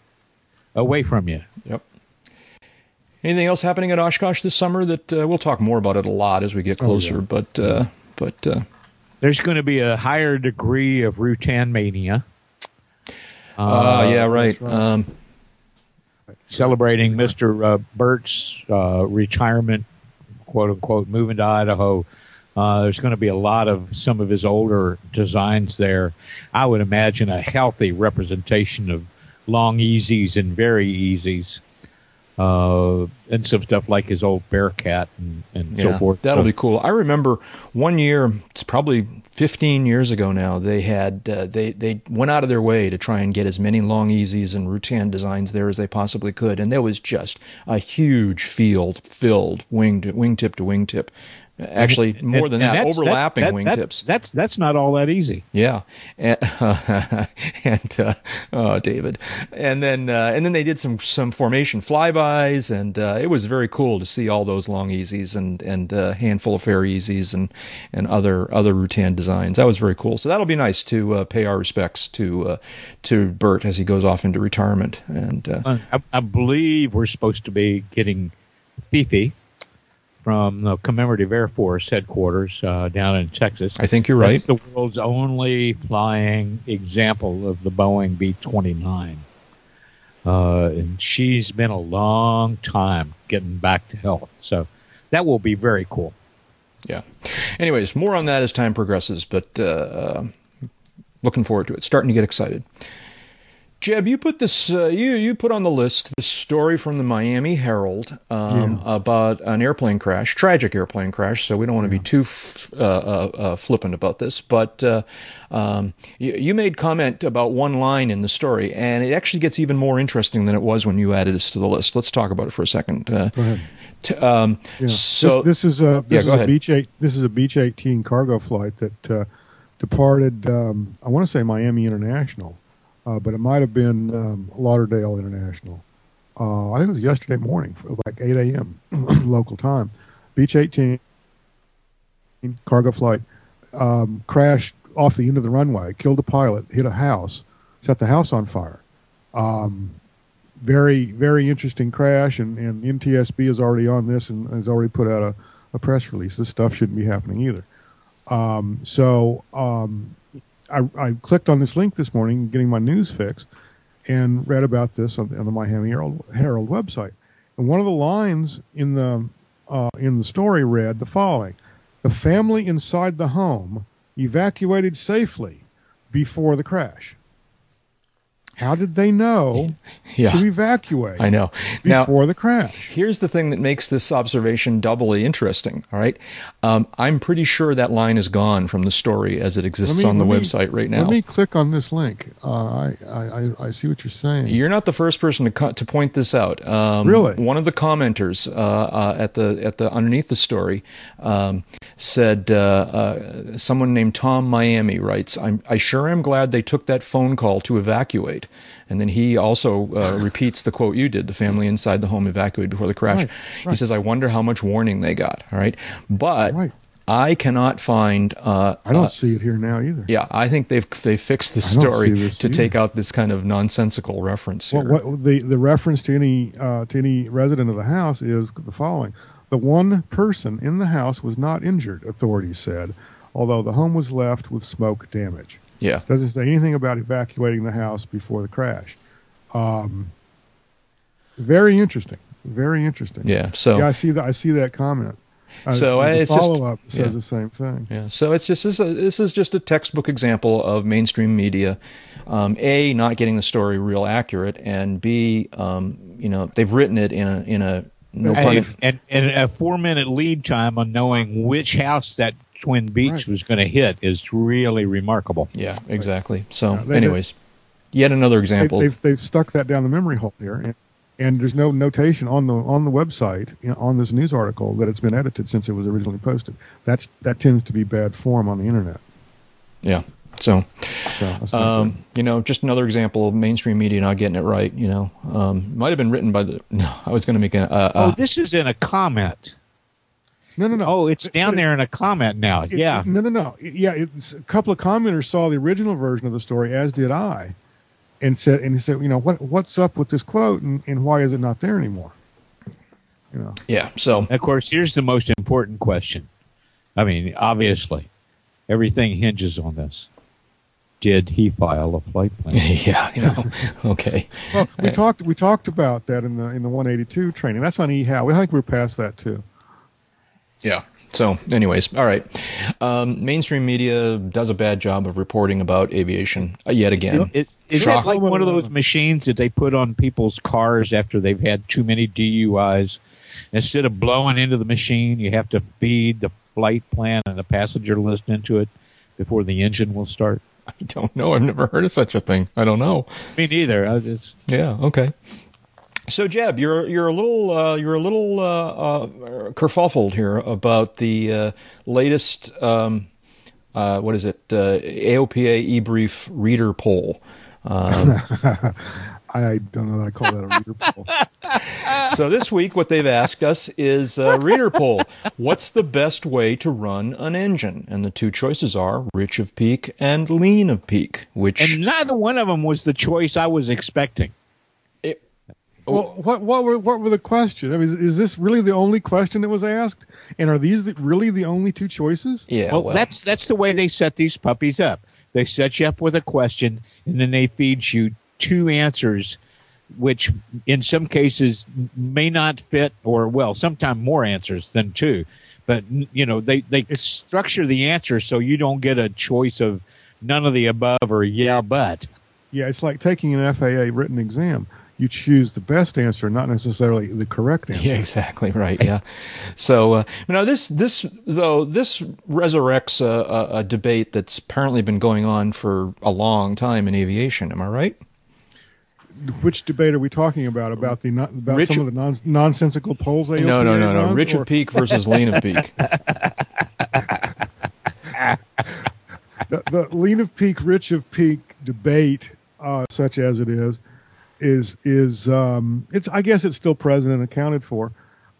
S3: away from you.
S1: yep. Anything else happening at Oshkosh this summer? That uh, we'll talk more about it a lot as we get closer. But, uh, but uh,
S3: There's going to be a higher degree of Rutan mania.
S1: uh, yeah, right. Um,
S3: celebrating Mr. Uh, Burt's uh, retirement, quote unquote, moving to Idaho. Uh, there's going to be a lot of some of his older designs there. I would imagine a healthy representation of Long-EZs and VariEzes, uh, and some stuff like his old Bearcat and, and so forth.
S1: That'll
S3: So-
S1: be cool. I remember one year, it's probably 15 years ago now. They had uh, they they went out of their way to try and get as many Long-EZs and Rutan designs there as they possibly could, and there was just a huge field filled wing to, wingtip to wingtip. Actually, more
S3: And-
S1: than
S3: and
S1: that, overlapping
S3: that- that-
S1: wingtips.
S3: That's that's not all that easy.
S1: Yeah, and, and uh, oh, David, and then uh, and then they did some some formation flybys, and uh, it was very cool to see all those Long-EZs and and a handful of VariEzes and and other other Rutan designs. That was very cool. So that'll be nice to uh, pay our respects to uh, to Burt as he goes off into retirement. And uh,
S3: I, I believe we're supposed to be getting Fifi from the Commemorative Air Force headquarters uh, down in Texas.
S1: I think you're right.
S3: That's the world's only flying example of the Boeing B 29. Uh, and she's been a long time getting back to health. So that will be very cool.
S1: yeah. Anyways, more on that as time progresses, but uh, looking forward to it. Starting to get excited. Jeb, you put this uh, you you put on the list this story from the Miami Herald um, about an airplane crash, tragic airplane crash. So we don't want to be too f- uh, uh, uh, flippant about this, but uh, um, you, you made comment about one line in the story, and it actually gets even more interesting than it was when you added this to the list. Let's talk about it for a second. Uh,
S2: Go ahead.
S1: t- um,
S2: Yeah.
S1: So
S2: this, this is a
S1: Yeah,
S2: this is a Beech eight. This is a Beech eighteen cargo flight that uh, departed. Um, I want to say Miami International, uh, but it might have been um, Lauderdale International. Uh, I think it was yesterday morning, like eight a.m. local time. Beech eighteen cargo flight um, crashed off the end of the runway, killed a pilot, hit a house, set the house on fire. Um, very very interesting crash and, and NTSB is already on this and has already put out a, a press release. This stuff shouldn't be happening either. Um, so um, I, I clicked on this link this morning, getting my news fix, and read about this on, on the Miami Herald, Herald website. And one of the lines in the uh, in the story read the following: "The family inside the home evacuated safely before the crash." How did they know
S1: yeah,
S2: to evacuate
S1: I know. Now,
S2: before the crash?
S1: Here's the thing that makes this observation doubly interesting. All right, um, I'm pretty sure that line is gone from the story as it exists
S2: me-
S1: on the
S2: me-
S1: website right now.
S2: Let me click on this link. Uh, I, I, I- I see what you're saying.
S1: You're not the first person to co- to point this out. Um,
S2: Really?
S1: one of the commenters uh, uh, at the at the underneath the story um, said uh, uh, someone named Tom Miami writes, I'm, "I sure am glad they took that phone call to evacuate." And then he also uh, repeats the quote you did: "The family inside the home evacuated before the crash."
S2: Right,
S1: He says, "I wonder how much warning they got." All right, but
S2: Right.
S1: I cannot find. Uh,
S2: I don't
S1: uh,
S2: see it here now either.
S1: yeah, I think they've they fixed the story to
S2: either.
S1: take out this kind of nonsensical reference here.
S2: What, what the the reference to any uh, to any resident of the house is the following: the one person in the house was not injured, authorities said, although the home was left with smoke damage.
S1: Yeah.
S2: Doesn't say anything about evacuating the house before the crash. Um, very interesting. Very interesting.
S1: Yeah. So
S2: yeah, I see that. I see that comment. Uh,
S1: So, uh,
S2: the
S1: it's just-
S2: follow up says
S1: yeah.
S2: the same thing.
S1: yeah. So it's just this. Is a, this is just a textbook example of mainstream media, um, a not getting the story real accurate, and b um, you know they've written it in a in a no pun.
S3: And, and, and a four minute lead time on knowing which house that Twin Beech
S2: Right.
S3: was going to hit is really remarkable.
S1: Yeah, exactly. So,
S2: Yeah, they-
S1: anyways, yet another example.
S2: they've they've stuck that down the memory hole there, and, and there's no notation on the on the website you know, on this news article that it's been edited since it was originally posted. That's that tends to be bad form on the internet.
S1: yeah. So,
S2: So
S1: um, you know, just another example of mainstream media not getting it right. You know, um, might have been written by the. No, I was going to make a. Uh,
S3: Oh,
S1: uh,
S3: this is in a comment.
S2: Good. no, no, no.
S3: Oh, it's
S2: But-
S3: down
S2: but it-
S3: there in a comment now.
S2: it-
S3: yeah.
S2: it- no, no, no. Yeah, it's, a couple of commenters saw the original version of the story, as did I, and said, and he said, you know, what what's up with this quote, and, and why is it not there anymore? You know,
S1: yeah. So,
S3: Of course, here's the most important question. I mean, obviously, everything hinges on this. Did he file a flight plan?
S1: yeah. You know, okay.
S2: well, we talked we talked about that in the in the 182 training. That's on eHow. I think we're past that too.
S1: Yeah. So, anyways, all right. Um, mainstream media does a bad job of reporting about aviation uh, yet again.
S3: Is, is
S1: Shock.
S3: that like one of those machines that they put on people's cars after they've had too many DUIs? Instead of blowing into the machine, you have to feed the flight plan and the passenger list into it before the engine will start.
S1: I don't know. I've never heard of such a thing. I don't know.
S3: Me neither. I just
S1: Yeah. Okay. So Jeb, you're you're a little uh, you're a little uh, uh, kerfuffled here about the uh, latest um, uh, what is it uh, AOPA e-brief reader poll. Um,
S2: I don't know that I call that a reader poll.
S1: so this week, what they've asked us is uh, reader poll. What's the best way to run an engine? And the two choices are rich of peak and lean of peak. Which
S3: and neither one of them was the choice I was expecting.
S1: It,
S2: Well, what what were what were the questions? I mean, is, is this really the only question that was asked? And are these the, really the only two choices?
S1: yeah,
S3: well, that's that's the way they set these puppies up. They set you up with a question, and then they feed you two answers, which in some cases may not fit, or well, sometimes more answers than two. But you know, they they structure the answer so you don't get a choice of none of the above or yeah, but.
S2: Yeah, it's like taking an FAA written exam. You choose the best answer, not necessarily the correct answer.
S1: Yeah, exactly right. Yeah. So uh, now this this though this resurrects a, a, debate that's apparently been going on for a long time in aviation. Am I right?
S2: Which debate are we talking about? About the about
S1: Rich-
S2: some of the non- nonsensical polls? AOPA
S1: no, no, no, no.
S2: runs,
S1: Rich
S2: or
S1: peak versus lean of peak.
S2: the, the lean of peak, rich of peak debate, uh, such as it is, is is um, it's. I guess it's still present and accounted for.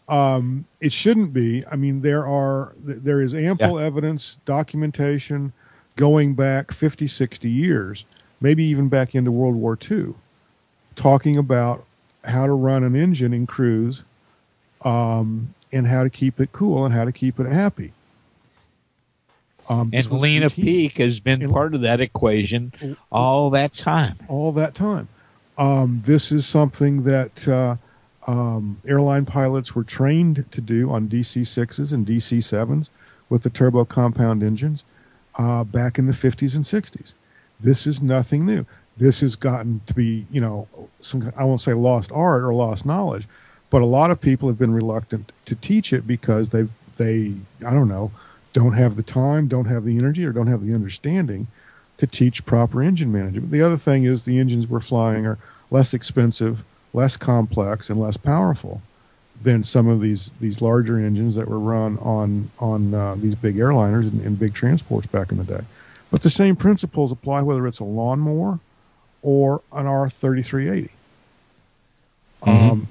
S2: Um, it shouldn't be. I mean, there are there is ample evidence, documentation, going back 50, 60 years, maybe even back into World War II, talking about how to run an engine in cruise, um, and how to keep it cool and how to keep it happy. Um,
S3: And
S2: was
S3: lean of
S2: routine
S3: peak has been
S2: And-
S3: part of that equation all that time.
S2: all that time. Um, this is something that uh, um, airline pilots were trained to do on DC sixes and DC sevens with the turbo compound engines uh, back in the 50s and 60s. This is nothing new. This has gotten to be, you know, some I won't say lost art or lost knowledge, but a lot of people have been reluctant to teach it because they they I don't know don't have the time, don't have the energy, or don't have the understanding to teach proper engine management. The other thing is the engines we're flying are less expensive, less complex, and less powerful than some of these these larger engines that were run on on uh, these big airliners and, and big transports back in the day. But the same principles apply whether it's a lawnmower or an R3380. Um,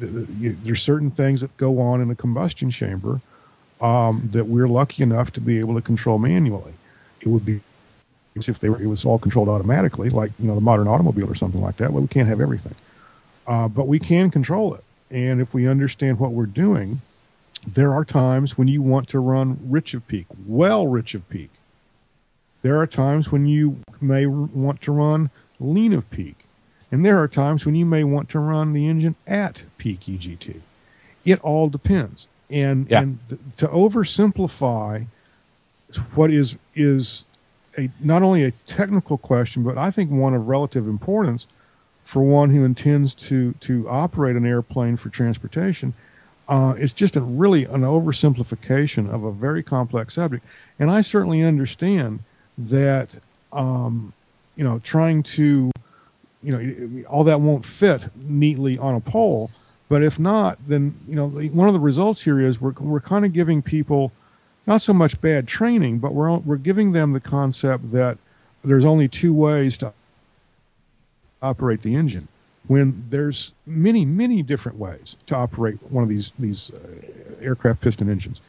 S2: th- th- there's certain things that go on in a combustion chamber um, that we're lucky enough to be able to control manually. It would be if they were it was all controlled automatically, like you know the modern automobile or something like that. Well, we can't have everything, uh, but we can control it. And if we understand what we're doing, there are times when you want to run rich of peak, well rich of peak. There are times when you may r- want to run lean of peak, and there are times when you may want to run the engine at peak EGT. It all depends. And
S3: Yeah.
S2: and th- to oversimplify what is is a not only a technical question, but I think one of relative importance for one who intends to to operate an airplane for transportation. uh, it's just a really an oversimplification of a very complex subject. And I certainly understand that, um, you know, trying to, you know, all that won't fit neatly on a poll, But if not, then you know, one of the results here is we're we're kind of giving people not so much bad training, but we're we're giving them the concept that there's only two ways to operate the engine when there's many many different ways to operate one of these these uh, aircraft piston engines.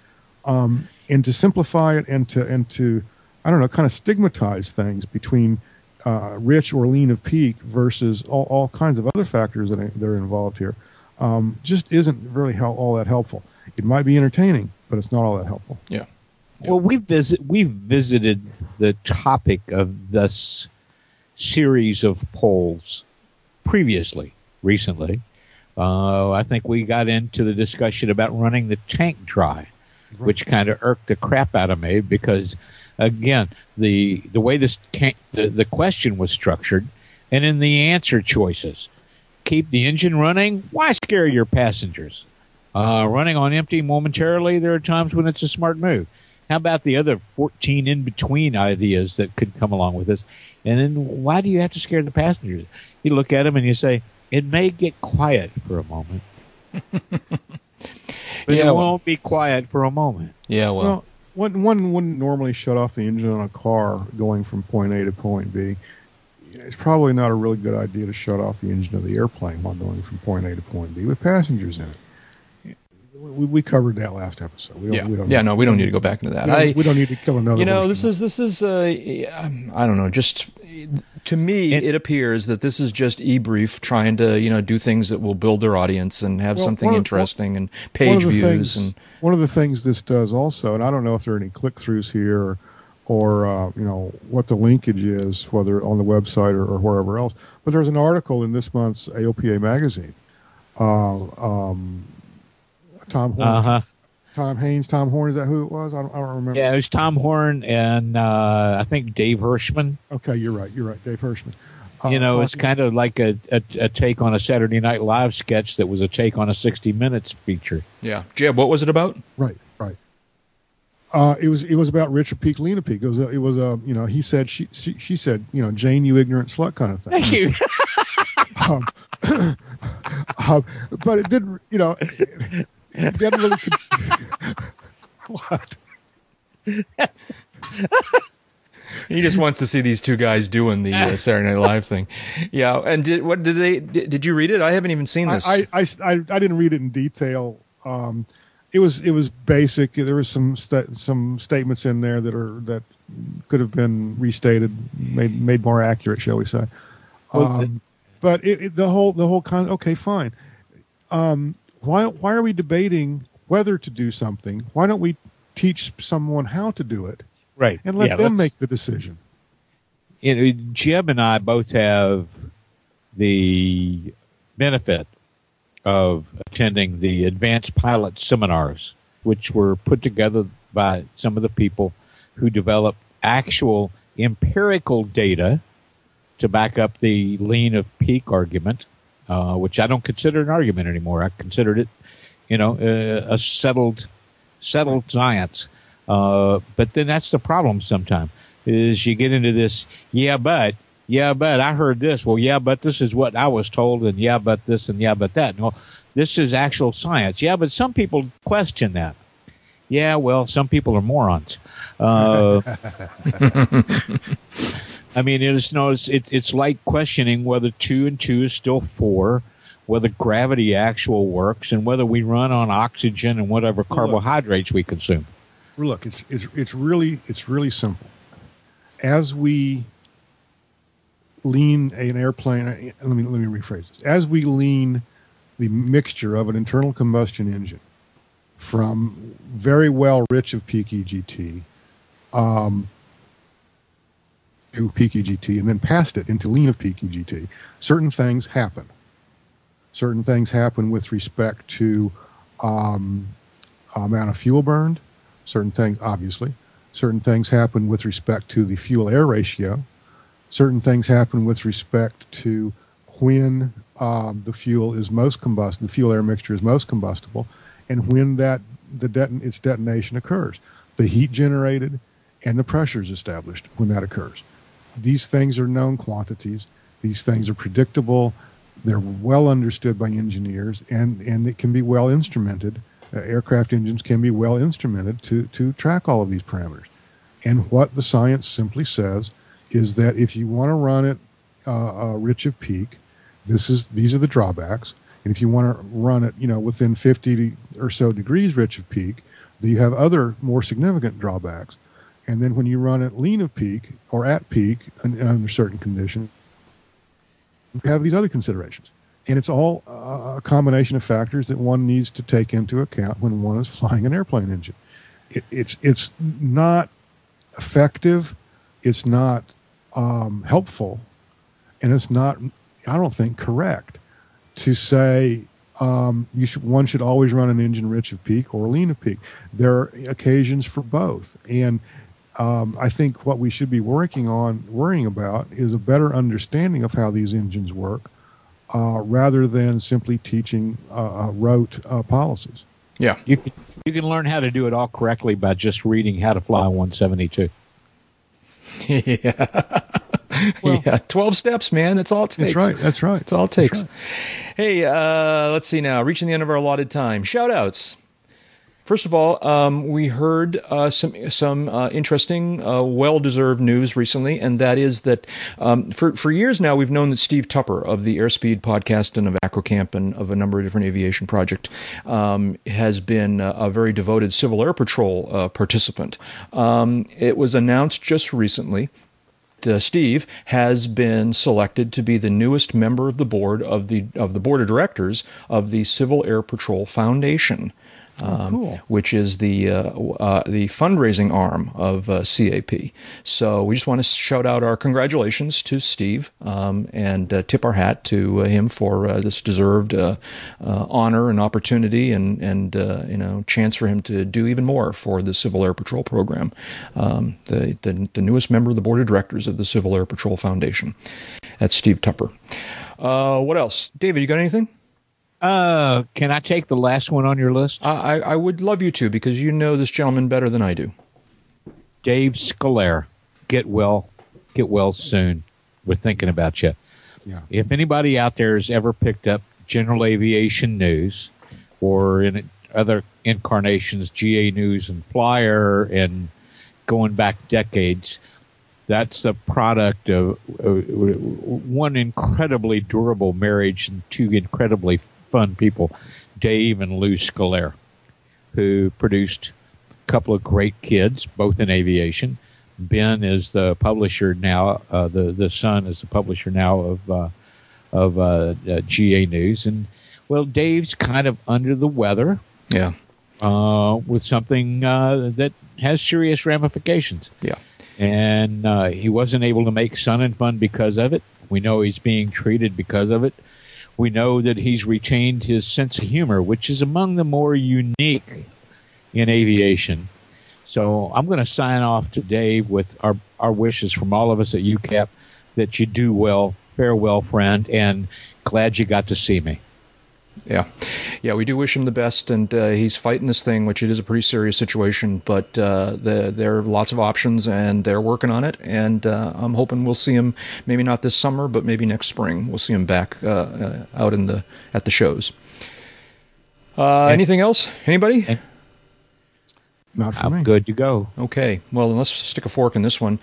S2: Um, and to simplify it and to and to i don't know kind of stigmatize things between uh, rich or lean of peak versus all, all kinds of other factors that are, that are involved here um, just isn't really how, all that helpful. It might be entertaining but it's not all that helpful
S1: Yeah.
S3: Well, we visit we visited the topic of this series of polls previously, recently. Uh, I think we got into the discussion about running the tank dry, which kind of irked the crap out of me because, again, the the way this can, the the question was structured, and in the answer choices, keep the engine running. Why scare your passengers? Uh, running on empty momentarily, there are times when it's a smart move. How about the other 14 in between ideas that could come along with this? And then why do you have to scare the passengers? You look at them and you say, it may get quiet for a moment. but
S1: Yeah,
S3: it
S1: well-
S3: won't be quiet for a moment.
S1: Yeah, well,
S2: Well, one one wouldn't normally shut off the engine on a car going from point A to point B. It's probably not a really good idea to shut off the engine of the airplane while going from point A to point B with passengers in it. We, we covered that last episode. We don't,
S1: yeah,
S2: we don't
S1: yeah. No, we don't need to go back into that.
S2: We don't,
S1: I,
S2: we don't need to kill another.
S1: you know, this is this is uh, I don't know. Just to me,
S3: And-
S1: it appears that this is just e-brief trying to you know do things that will build their audience and have
S2: Well,
S1: something
S2: of-
S1: interesting and page views
S2: things,
S1: and
S2: one of the things this does also, and I don't know if there are any click throughs here or, or uh, you know what the linkage is, whether on the website or, or wherever else. But there's an article in this month's AOPA magazine. Uh, um, Tom Horne,
S3: Uh huh.
S2: Tom Haynes, Tom Horne, is that who it was? I don't, I don't remember.
S3: Yeah, it was Tom Horne and uh, I think Dave Hirschman.
S2: Okay, you're right. You're right. Dave Hirschman. Uh,
S3: you know, it's kind of like a, a, a take on a Saturday Night Live sketch that was a take on a 60 Minutes feature.
S1: yeah. Jeb, what was it about?
S2: Right, right. Uh, it was it was about Richard Peak, Lena Peak. It was a, it was a you know he said she, she she said you know Jane you ignorant slut kind of thing.
S3: Thank you.
S2: um, um, but it didn't you know it, it didn't really con- what
S1: He just wants to see these two guys doing the uh, Saturday Night Live thing. Yeah, and did what did they? Did, did you read it? I haven't even seen this.
S2: I, I, I, I didn't read it in detail. Um, it was it was basic. There was some sta- some statements in there that are that could have been restated, made made more accurate, shall we say?
S3: Well,
S2: Um, but it, it, the whole the whole con. Okay, fine. Um, why why are we debating whether to do something? Why don't we teach someone how to do it
S3: right.
S2: and let
S3: Yeah,
S2: them make the decision?
S3: know, Jeb and I both have the benefit of attending the advanced pilot seminars, which were put together by some of the people who developed actual empirical data to back up the lean of peak argument, uh, which I don't consider an argument anymore. I considered it, you know, uh, a settled, settled science. Uh, but then that's the problem sometimes is you get into this, yeah, but, yeah, but I heard this. Well, yeah, but this is what I was told, and yeah, but this, and yeah, but that. No, this is actual science. Yeah, but some people question that. Yeah, well, some people are morons. Uh, I mean, it's no, it's, it's it's like questioning whether two and two is still four, whether gravity actual works, and whether we run on oxygen and whatever carbohydrates we consume.
S2: Look, it's it's it's really it's really simple. As we lean an airplane, let me let me rephrase this. As we lean the mixture of an internal combustion engine from very well rich of peak EGT um, to EGT, and then past it into lean of EGT, certain things happen. Certain things happen with respect to um, amount of fuel burned. Certain things obviously. Certain things happen with respect to the fuel air ratio. Certain things happen with respect to when um, the fuel is most combustible the fuel air mixture is most combustible and when that the deton- its detonation occurs, the heat generated and the pressures established when that occurs. These things are known quantities. These things are predictable. They're well understood by engineers, and, and it can be well instrumented. Uh, aircraft engines can be well instrumented to, to track all of these parameters. And what the science simply says is that if you want to run it uh, uh, rich of peak, this is these are the drawbacks. And if you want to run it, you know, within 50 or so degrees rich of peak, you have other more significant drawbacks. And then when you run it lean of peak or at peak under certain conditions, you have these other considerations. And it's all a combination of factors that one needs to take into account when one is flying an airplane engine. It, it's it's not effective, it's not um, helpful, and it's not, I don't think, correct to say um, you should, one should always run an engine rich of peak or lean of peak. There are occasions for both, and um, I think what we should be working on, worrying about, is a better understanding of how these engines work, uh, rather than simply teaching uh, uh rote uh, policies.
S1: Yeah,
S3: you can you can learn how to do it all correctly by just reading How to Fly 172.
S1: yeah. Well, yeah, 12 steps, man. That's all it takes.
S2: That's right. That's right.
S1: That's all it takes. Right. Hey, uh, let's see now. Reaching the end of our allotted time. Shout outs. First of all, um, we heard uh, some some uh, interesting, uh, well-deserved news recently, and that is that um, for for years now we've known that Steve Tupper of the Airspeed podcast and of AcroCamp and of a number of different aviation project um, has been a, a, very devoted Civil Air Patrol uh, participant. Um, it was announced just recently uh, Steve has been selected to be the newest member of the board of the of the board of directors of the Civil Air Patrol Foundation.
S2: Oh, um, cool.
S1: which is the uh, uh, the fundraising arm of uh, CAP. So we just want to shout out our congratulations to Steve um, and uh, tip our hat to uh, him for uh, this deserved honor and opportunity and and you know chance for him to do even more for the Civil Air Patrol program. Um, the, the, the newest member of the board of directors of the Civil Air Patrol Foundation. That's Steve Tupper. what else, David? You got anything?
S3: Uh, can I take the last one on your list?
S1: I, I would love you to because you know this gentleman better than I do.
S3: Dave Sclair. Get well. Get well soon. We're thinking about you.
S2: Yeah.
S3: If anybody out there has ever picked up general aviation news or in other incarnations, GA News and Flyer and going back decades, that's a product of uh, one incredibly durable marriage and two incredibly fun people, Dave and Lou Sclair, who produced a couple of great kids, both in aviation. Ben is the publisher now. Uh, the the son is the publisher now of uh, of uh, uh GA News, and well, Dave's kind of under the weather.
S1: Yeah.
S3: Uh, with something uh, that has serious ramifications.
S1: Yeah.
S3: And he wasn't able to make Sun and Fun because of it. We know he's being treated because of it. We know that he's retained his sense of humor, which is among the more unique in aviation. So I'm going to sign off today with our, our wishes from all of us at UCAP that you do well, farewell, friend, and glad you got to see me.
S1: Yeah, yeah, we do wish him the best, and uh, he's fighting this thing, which it is a pretty serious situation. But uh, the, there are lots of options, and they're working on it. And uh, I'm hoping we'll see him maybe not this summer, but maybe next spring. We'll see him back uh, uh, out in the at the shows. Uh, anything else? Anybody?
S2: Not for
S3: I'm
S2: me.
S3: Good to go.
S1: Okay. Well, let's stick a fork in this one.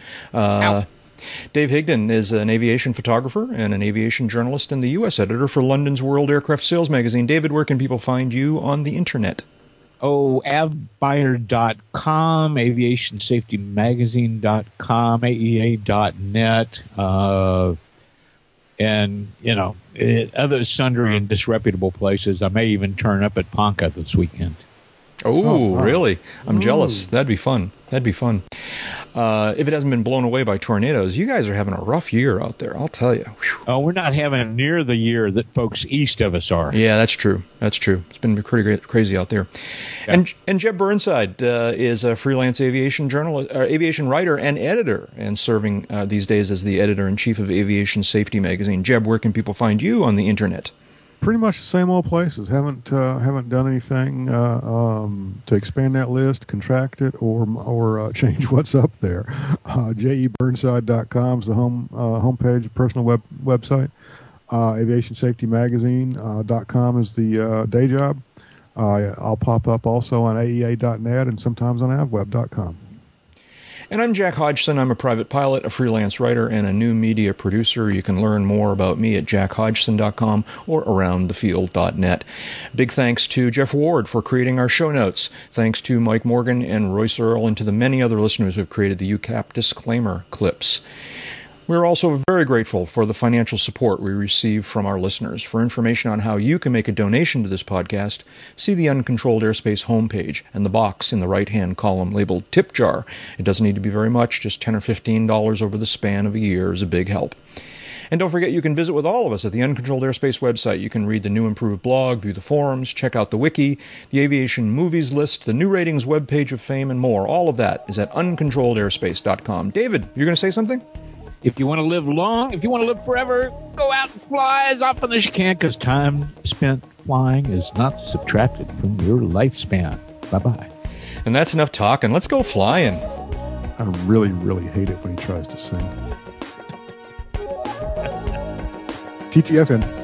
S1: Dave Higdon is an aviation photographer and an aviation journalist and the U.S. editor for London's World Aircraft Sales magazine. David, where can people find you on the internet?
S3: Oh, avbuyer.com, aviationsafetymagazine.com, aea.net, uh, and, you know, it, other sundry and disreputable places. I may even turn up at Ponca this weekend.
S1: Oh, oh really? I'm Ooh. jealous. That'd be fun. That'd be fun. Uh, if it hasn't been blown away by tornadoes, you guys are having a rough year out there. I'll tell you. Whew.
S3: Oh, we're not having near the year that folks east of us are.
S1: Yeah, that's true. That's true. It's been pretty great, crazy out there. Yeah. And and Jeb Burnside uh, is a freelance aviation journalist, uh, aviation writer, and editor, and serving uh, these days as the editor in chief of Aviation Safety magazine. Jeb, where can people find you on the internet?
S2: Pretty much the same old places. Haven't uh, haven't done anything uh, um, to expand that list, contract it, or or uh, change what's up there. Uh, JEBurnside.com is the home uh, homepage, personal web website. Uh, AviationSafetyMagazine.com is the uh, day job. Uh, I'll pop up also on AEA.net and sometimes on AvWeb.com.
S1: And I'm Jack Hodgson. I'm a private pilot, a freelance writer, and a new media producer. You can learn more about me at jackhodgson.com or aroundthefield.net. Big thanks to Jeff Ward for creating our show notes. Thanks to Mike Morgan and Royce Earl and to the many other listeners who have created the UCAP disclaimer clips. We're also very grateful for the financial support we receive from our listeners. For information on how you can make a donation to this podcast, see the Uncontrolled Airspace homepage and the box in the right hand column labeled Tip Jar. It doesn't need to be very much, just 10 or $15 over the span of a year is a big help. And don't forget, you can visit with all of us at the Uncontrolled Airspace website. You can read the new improved blog, view the forums, check out the wiki, the aviation movies list, the new ratings webpage of fame, and more. All of that is at uncontrolledairspace.com. David, you're going to say something?
S3: If you want to live long, if you want to live forever, go out and fly as often as you can because time spent flying is not subtracted from your lifespan. Bye bye.
S1: And that's enough talking. Let's go flying.
S2: I really, really hate it when he tries to sing. TTFN.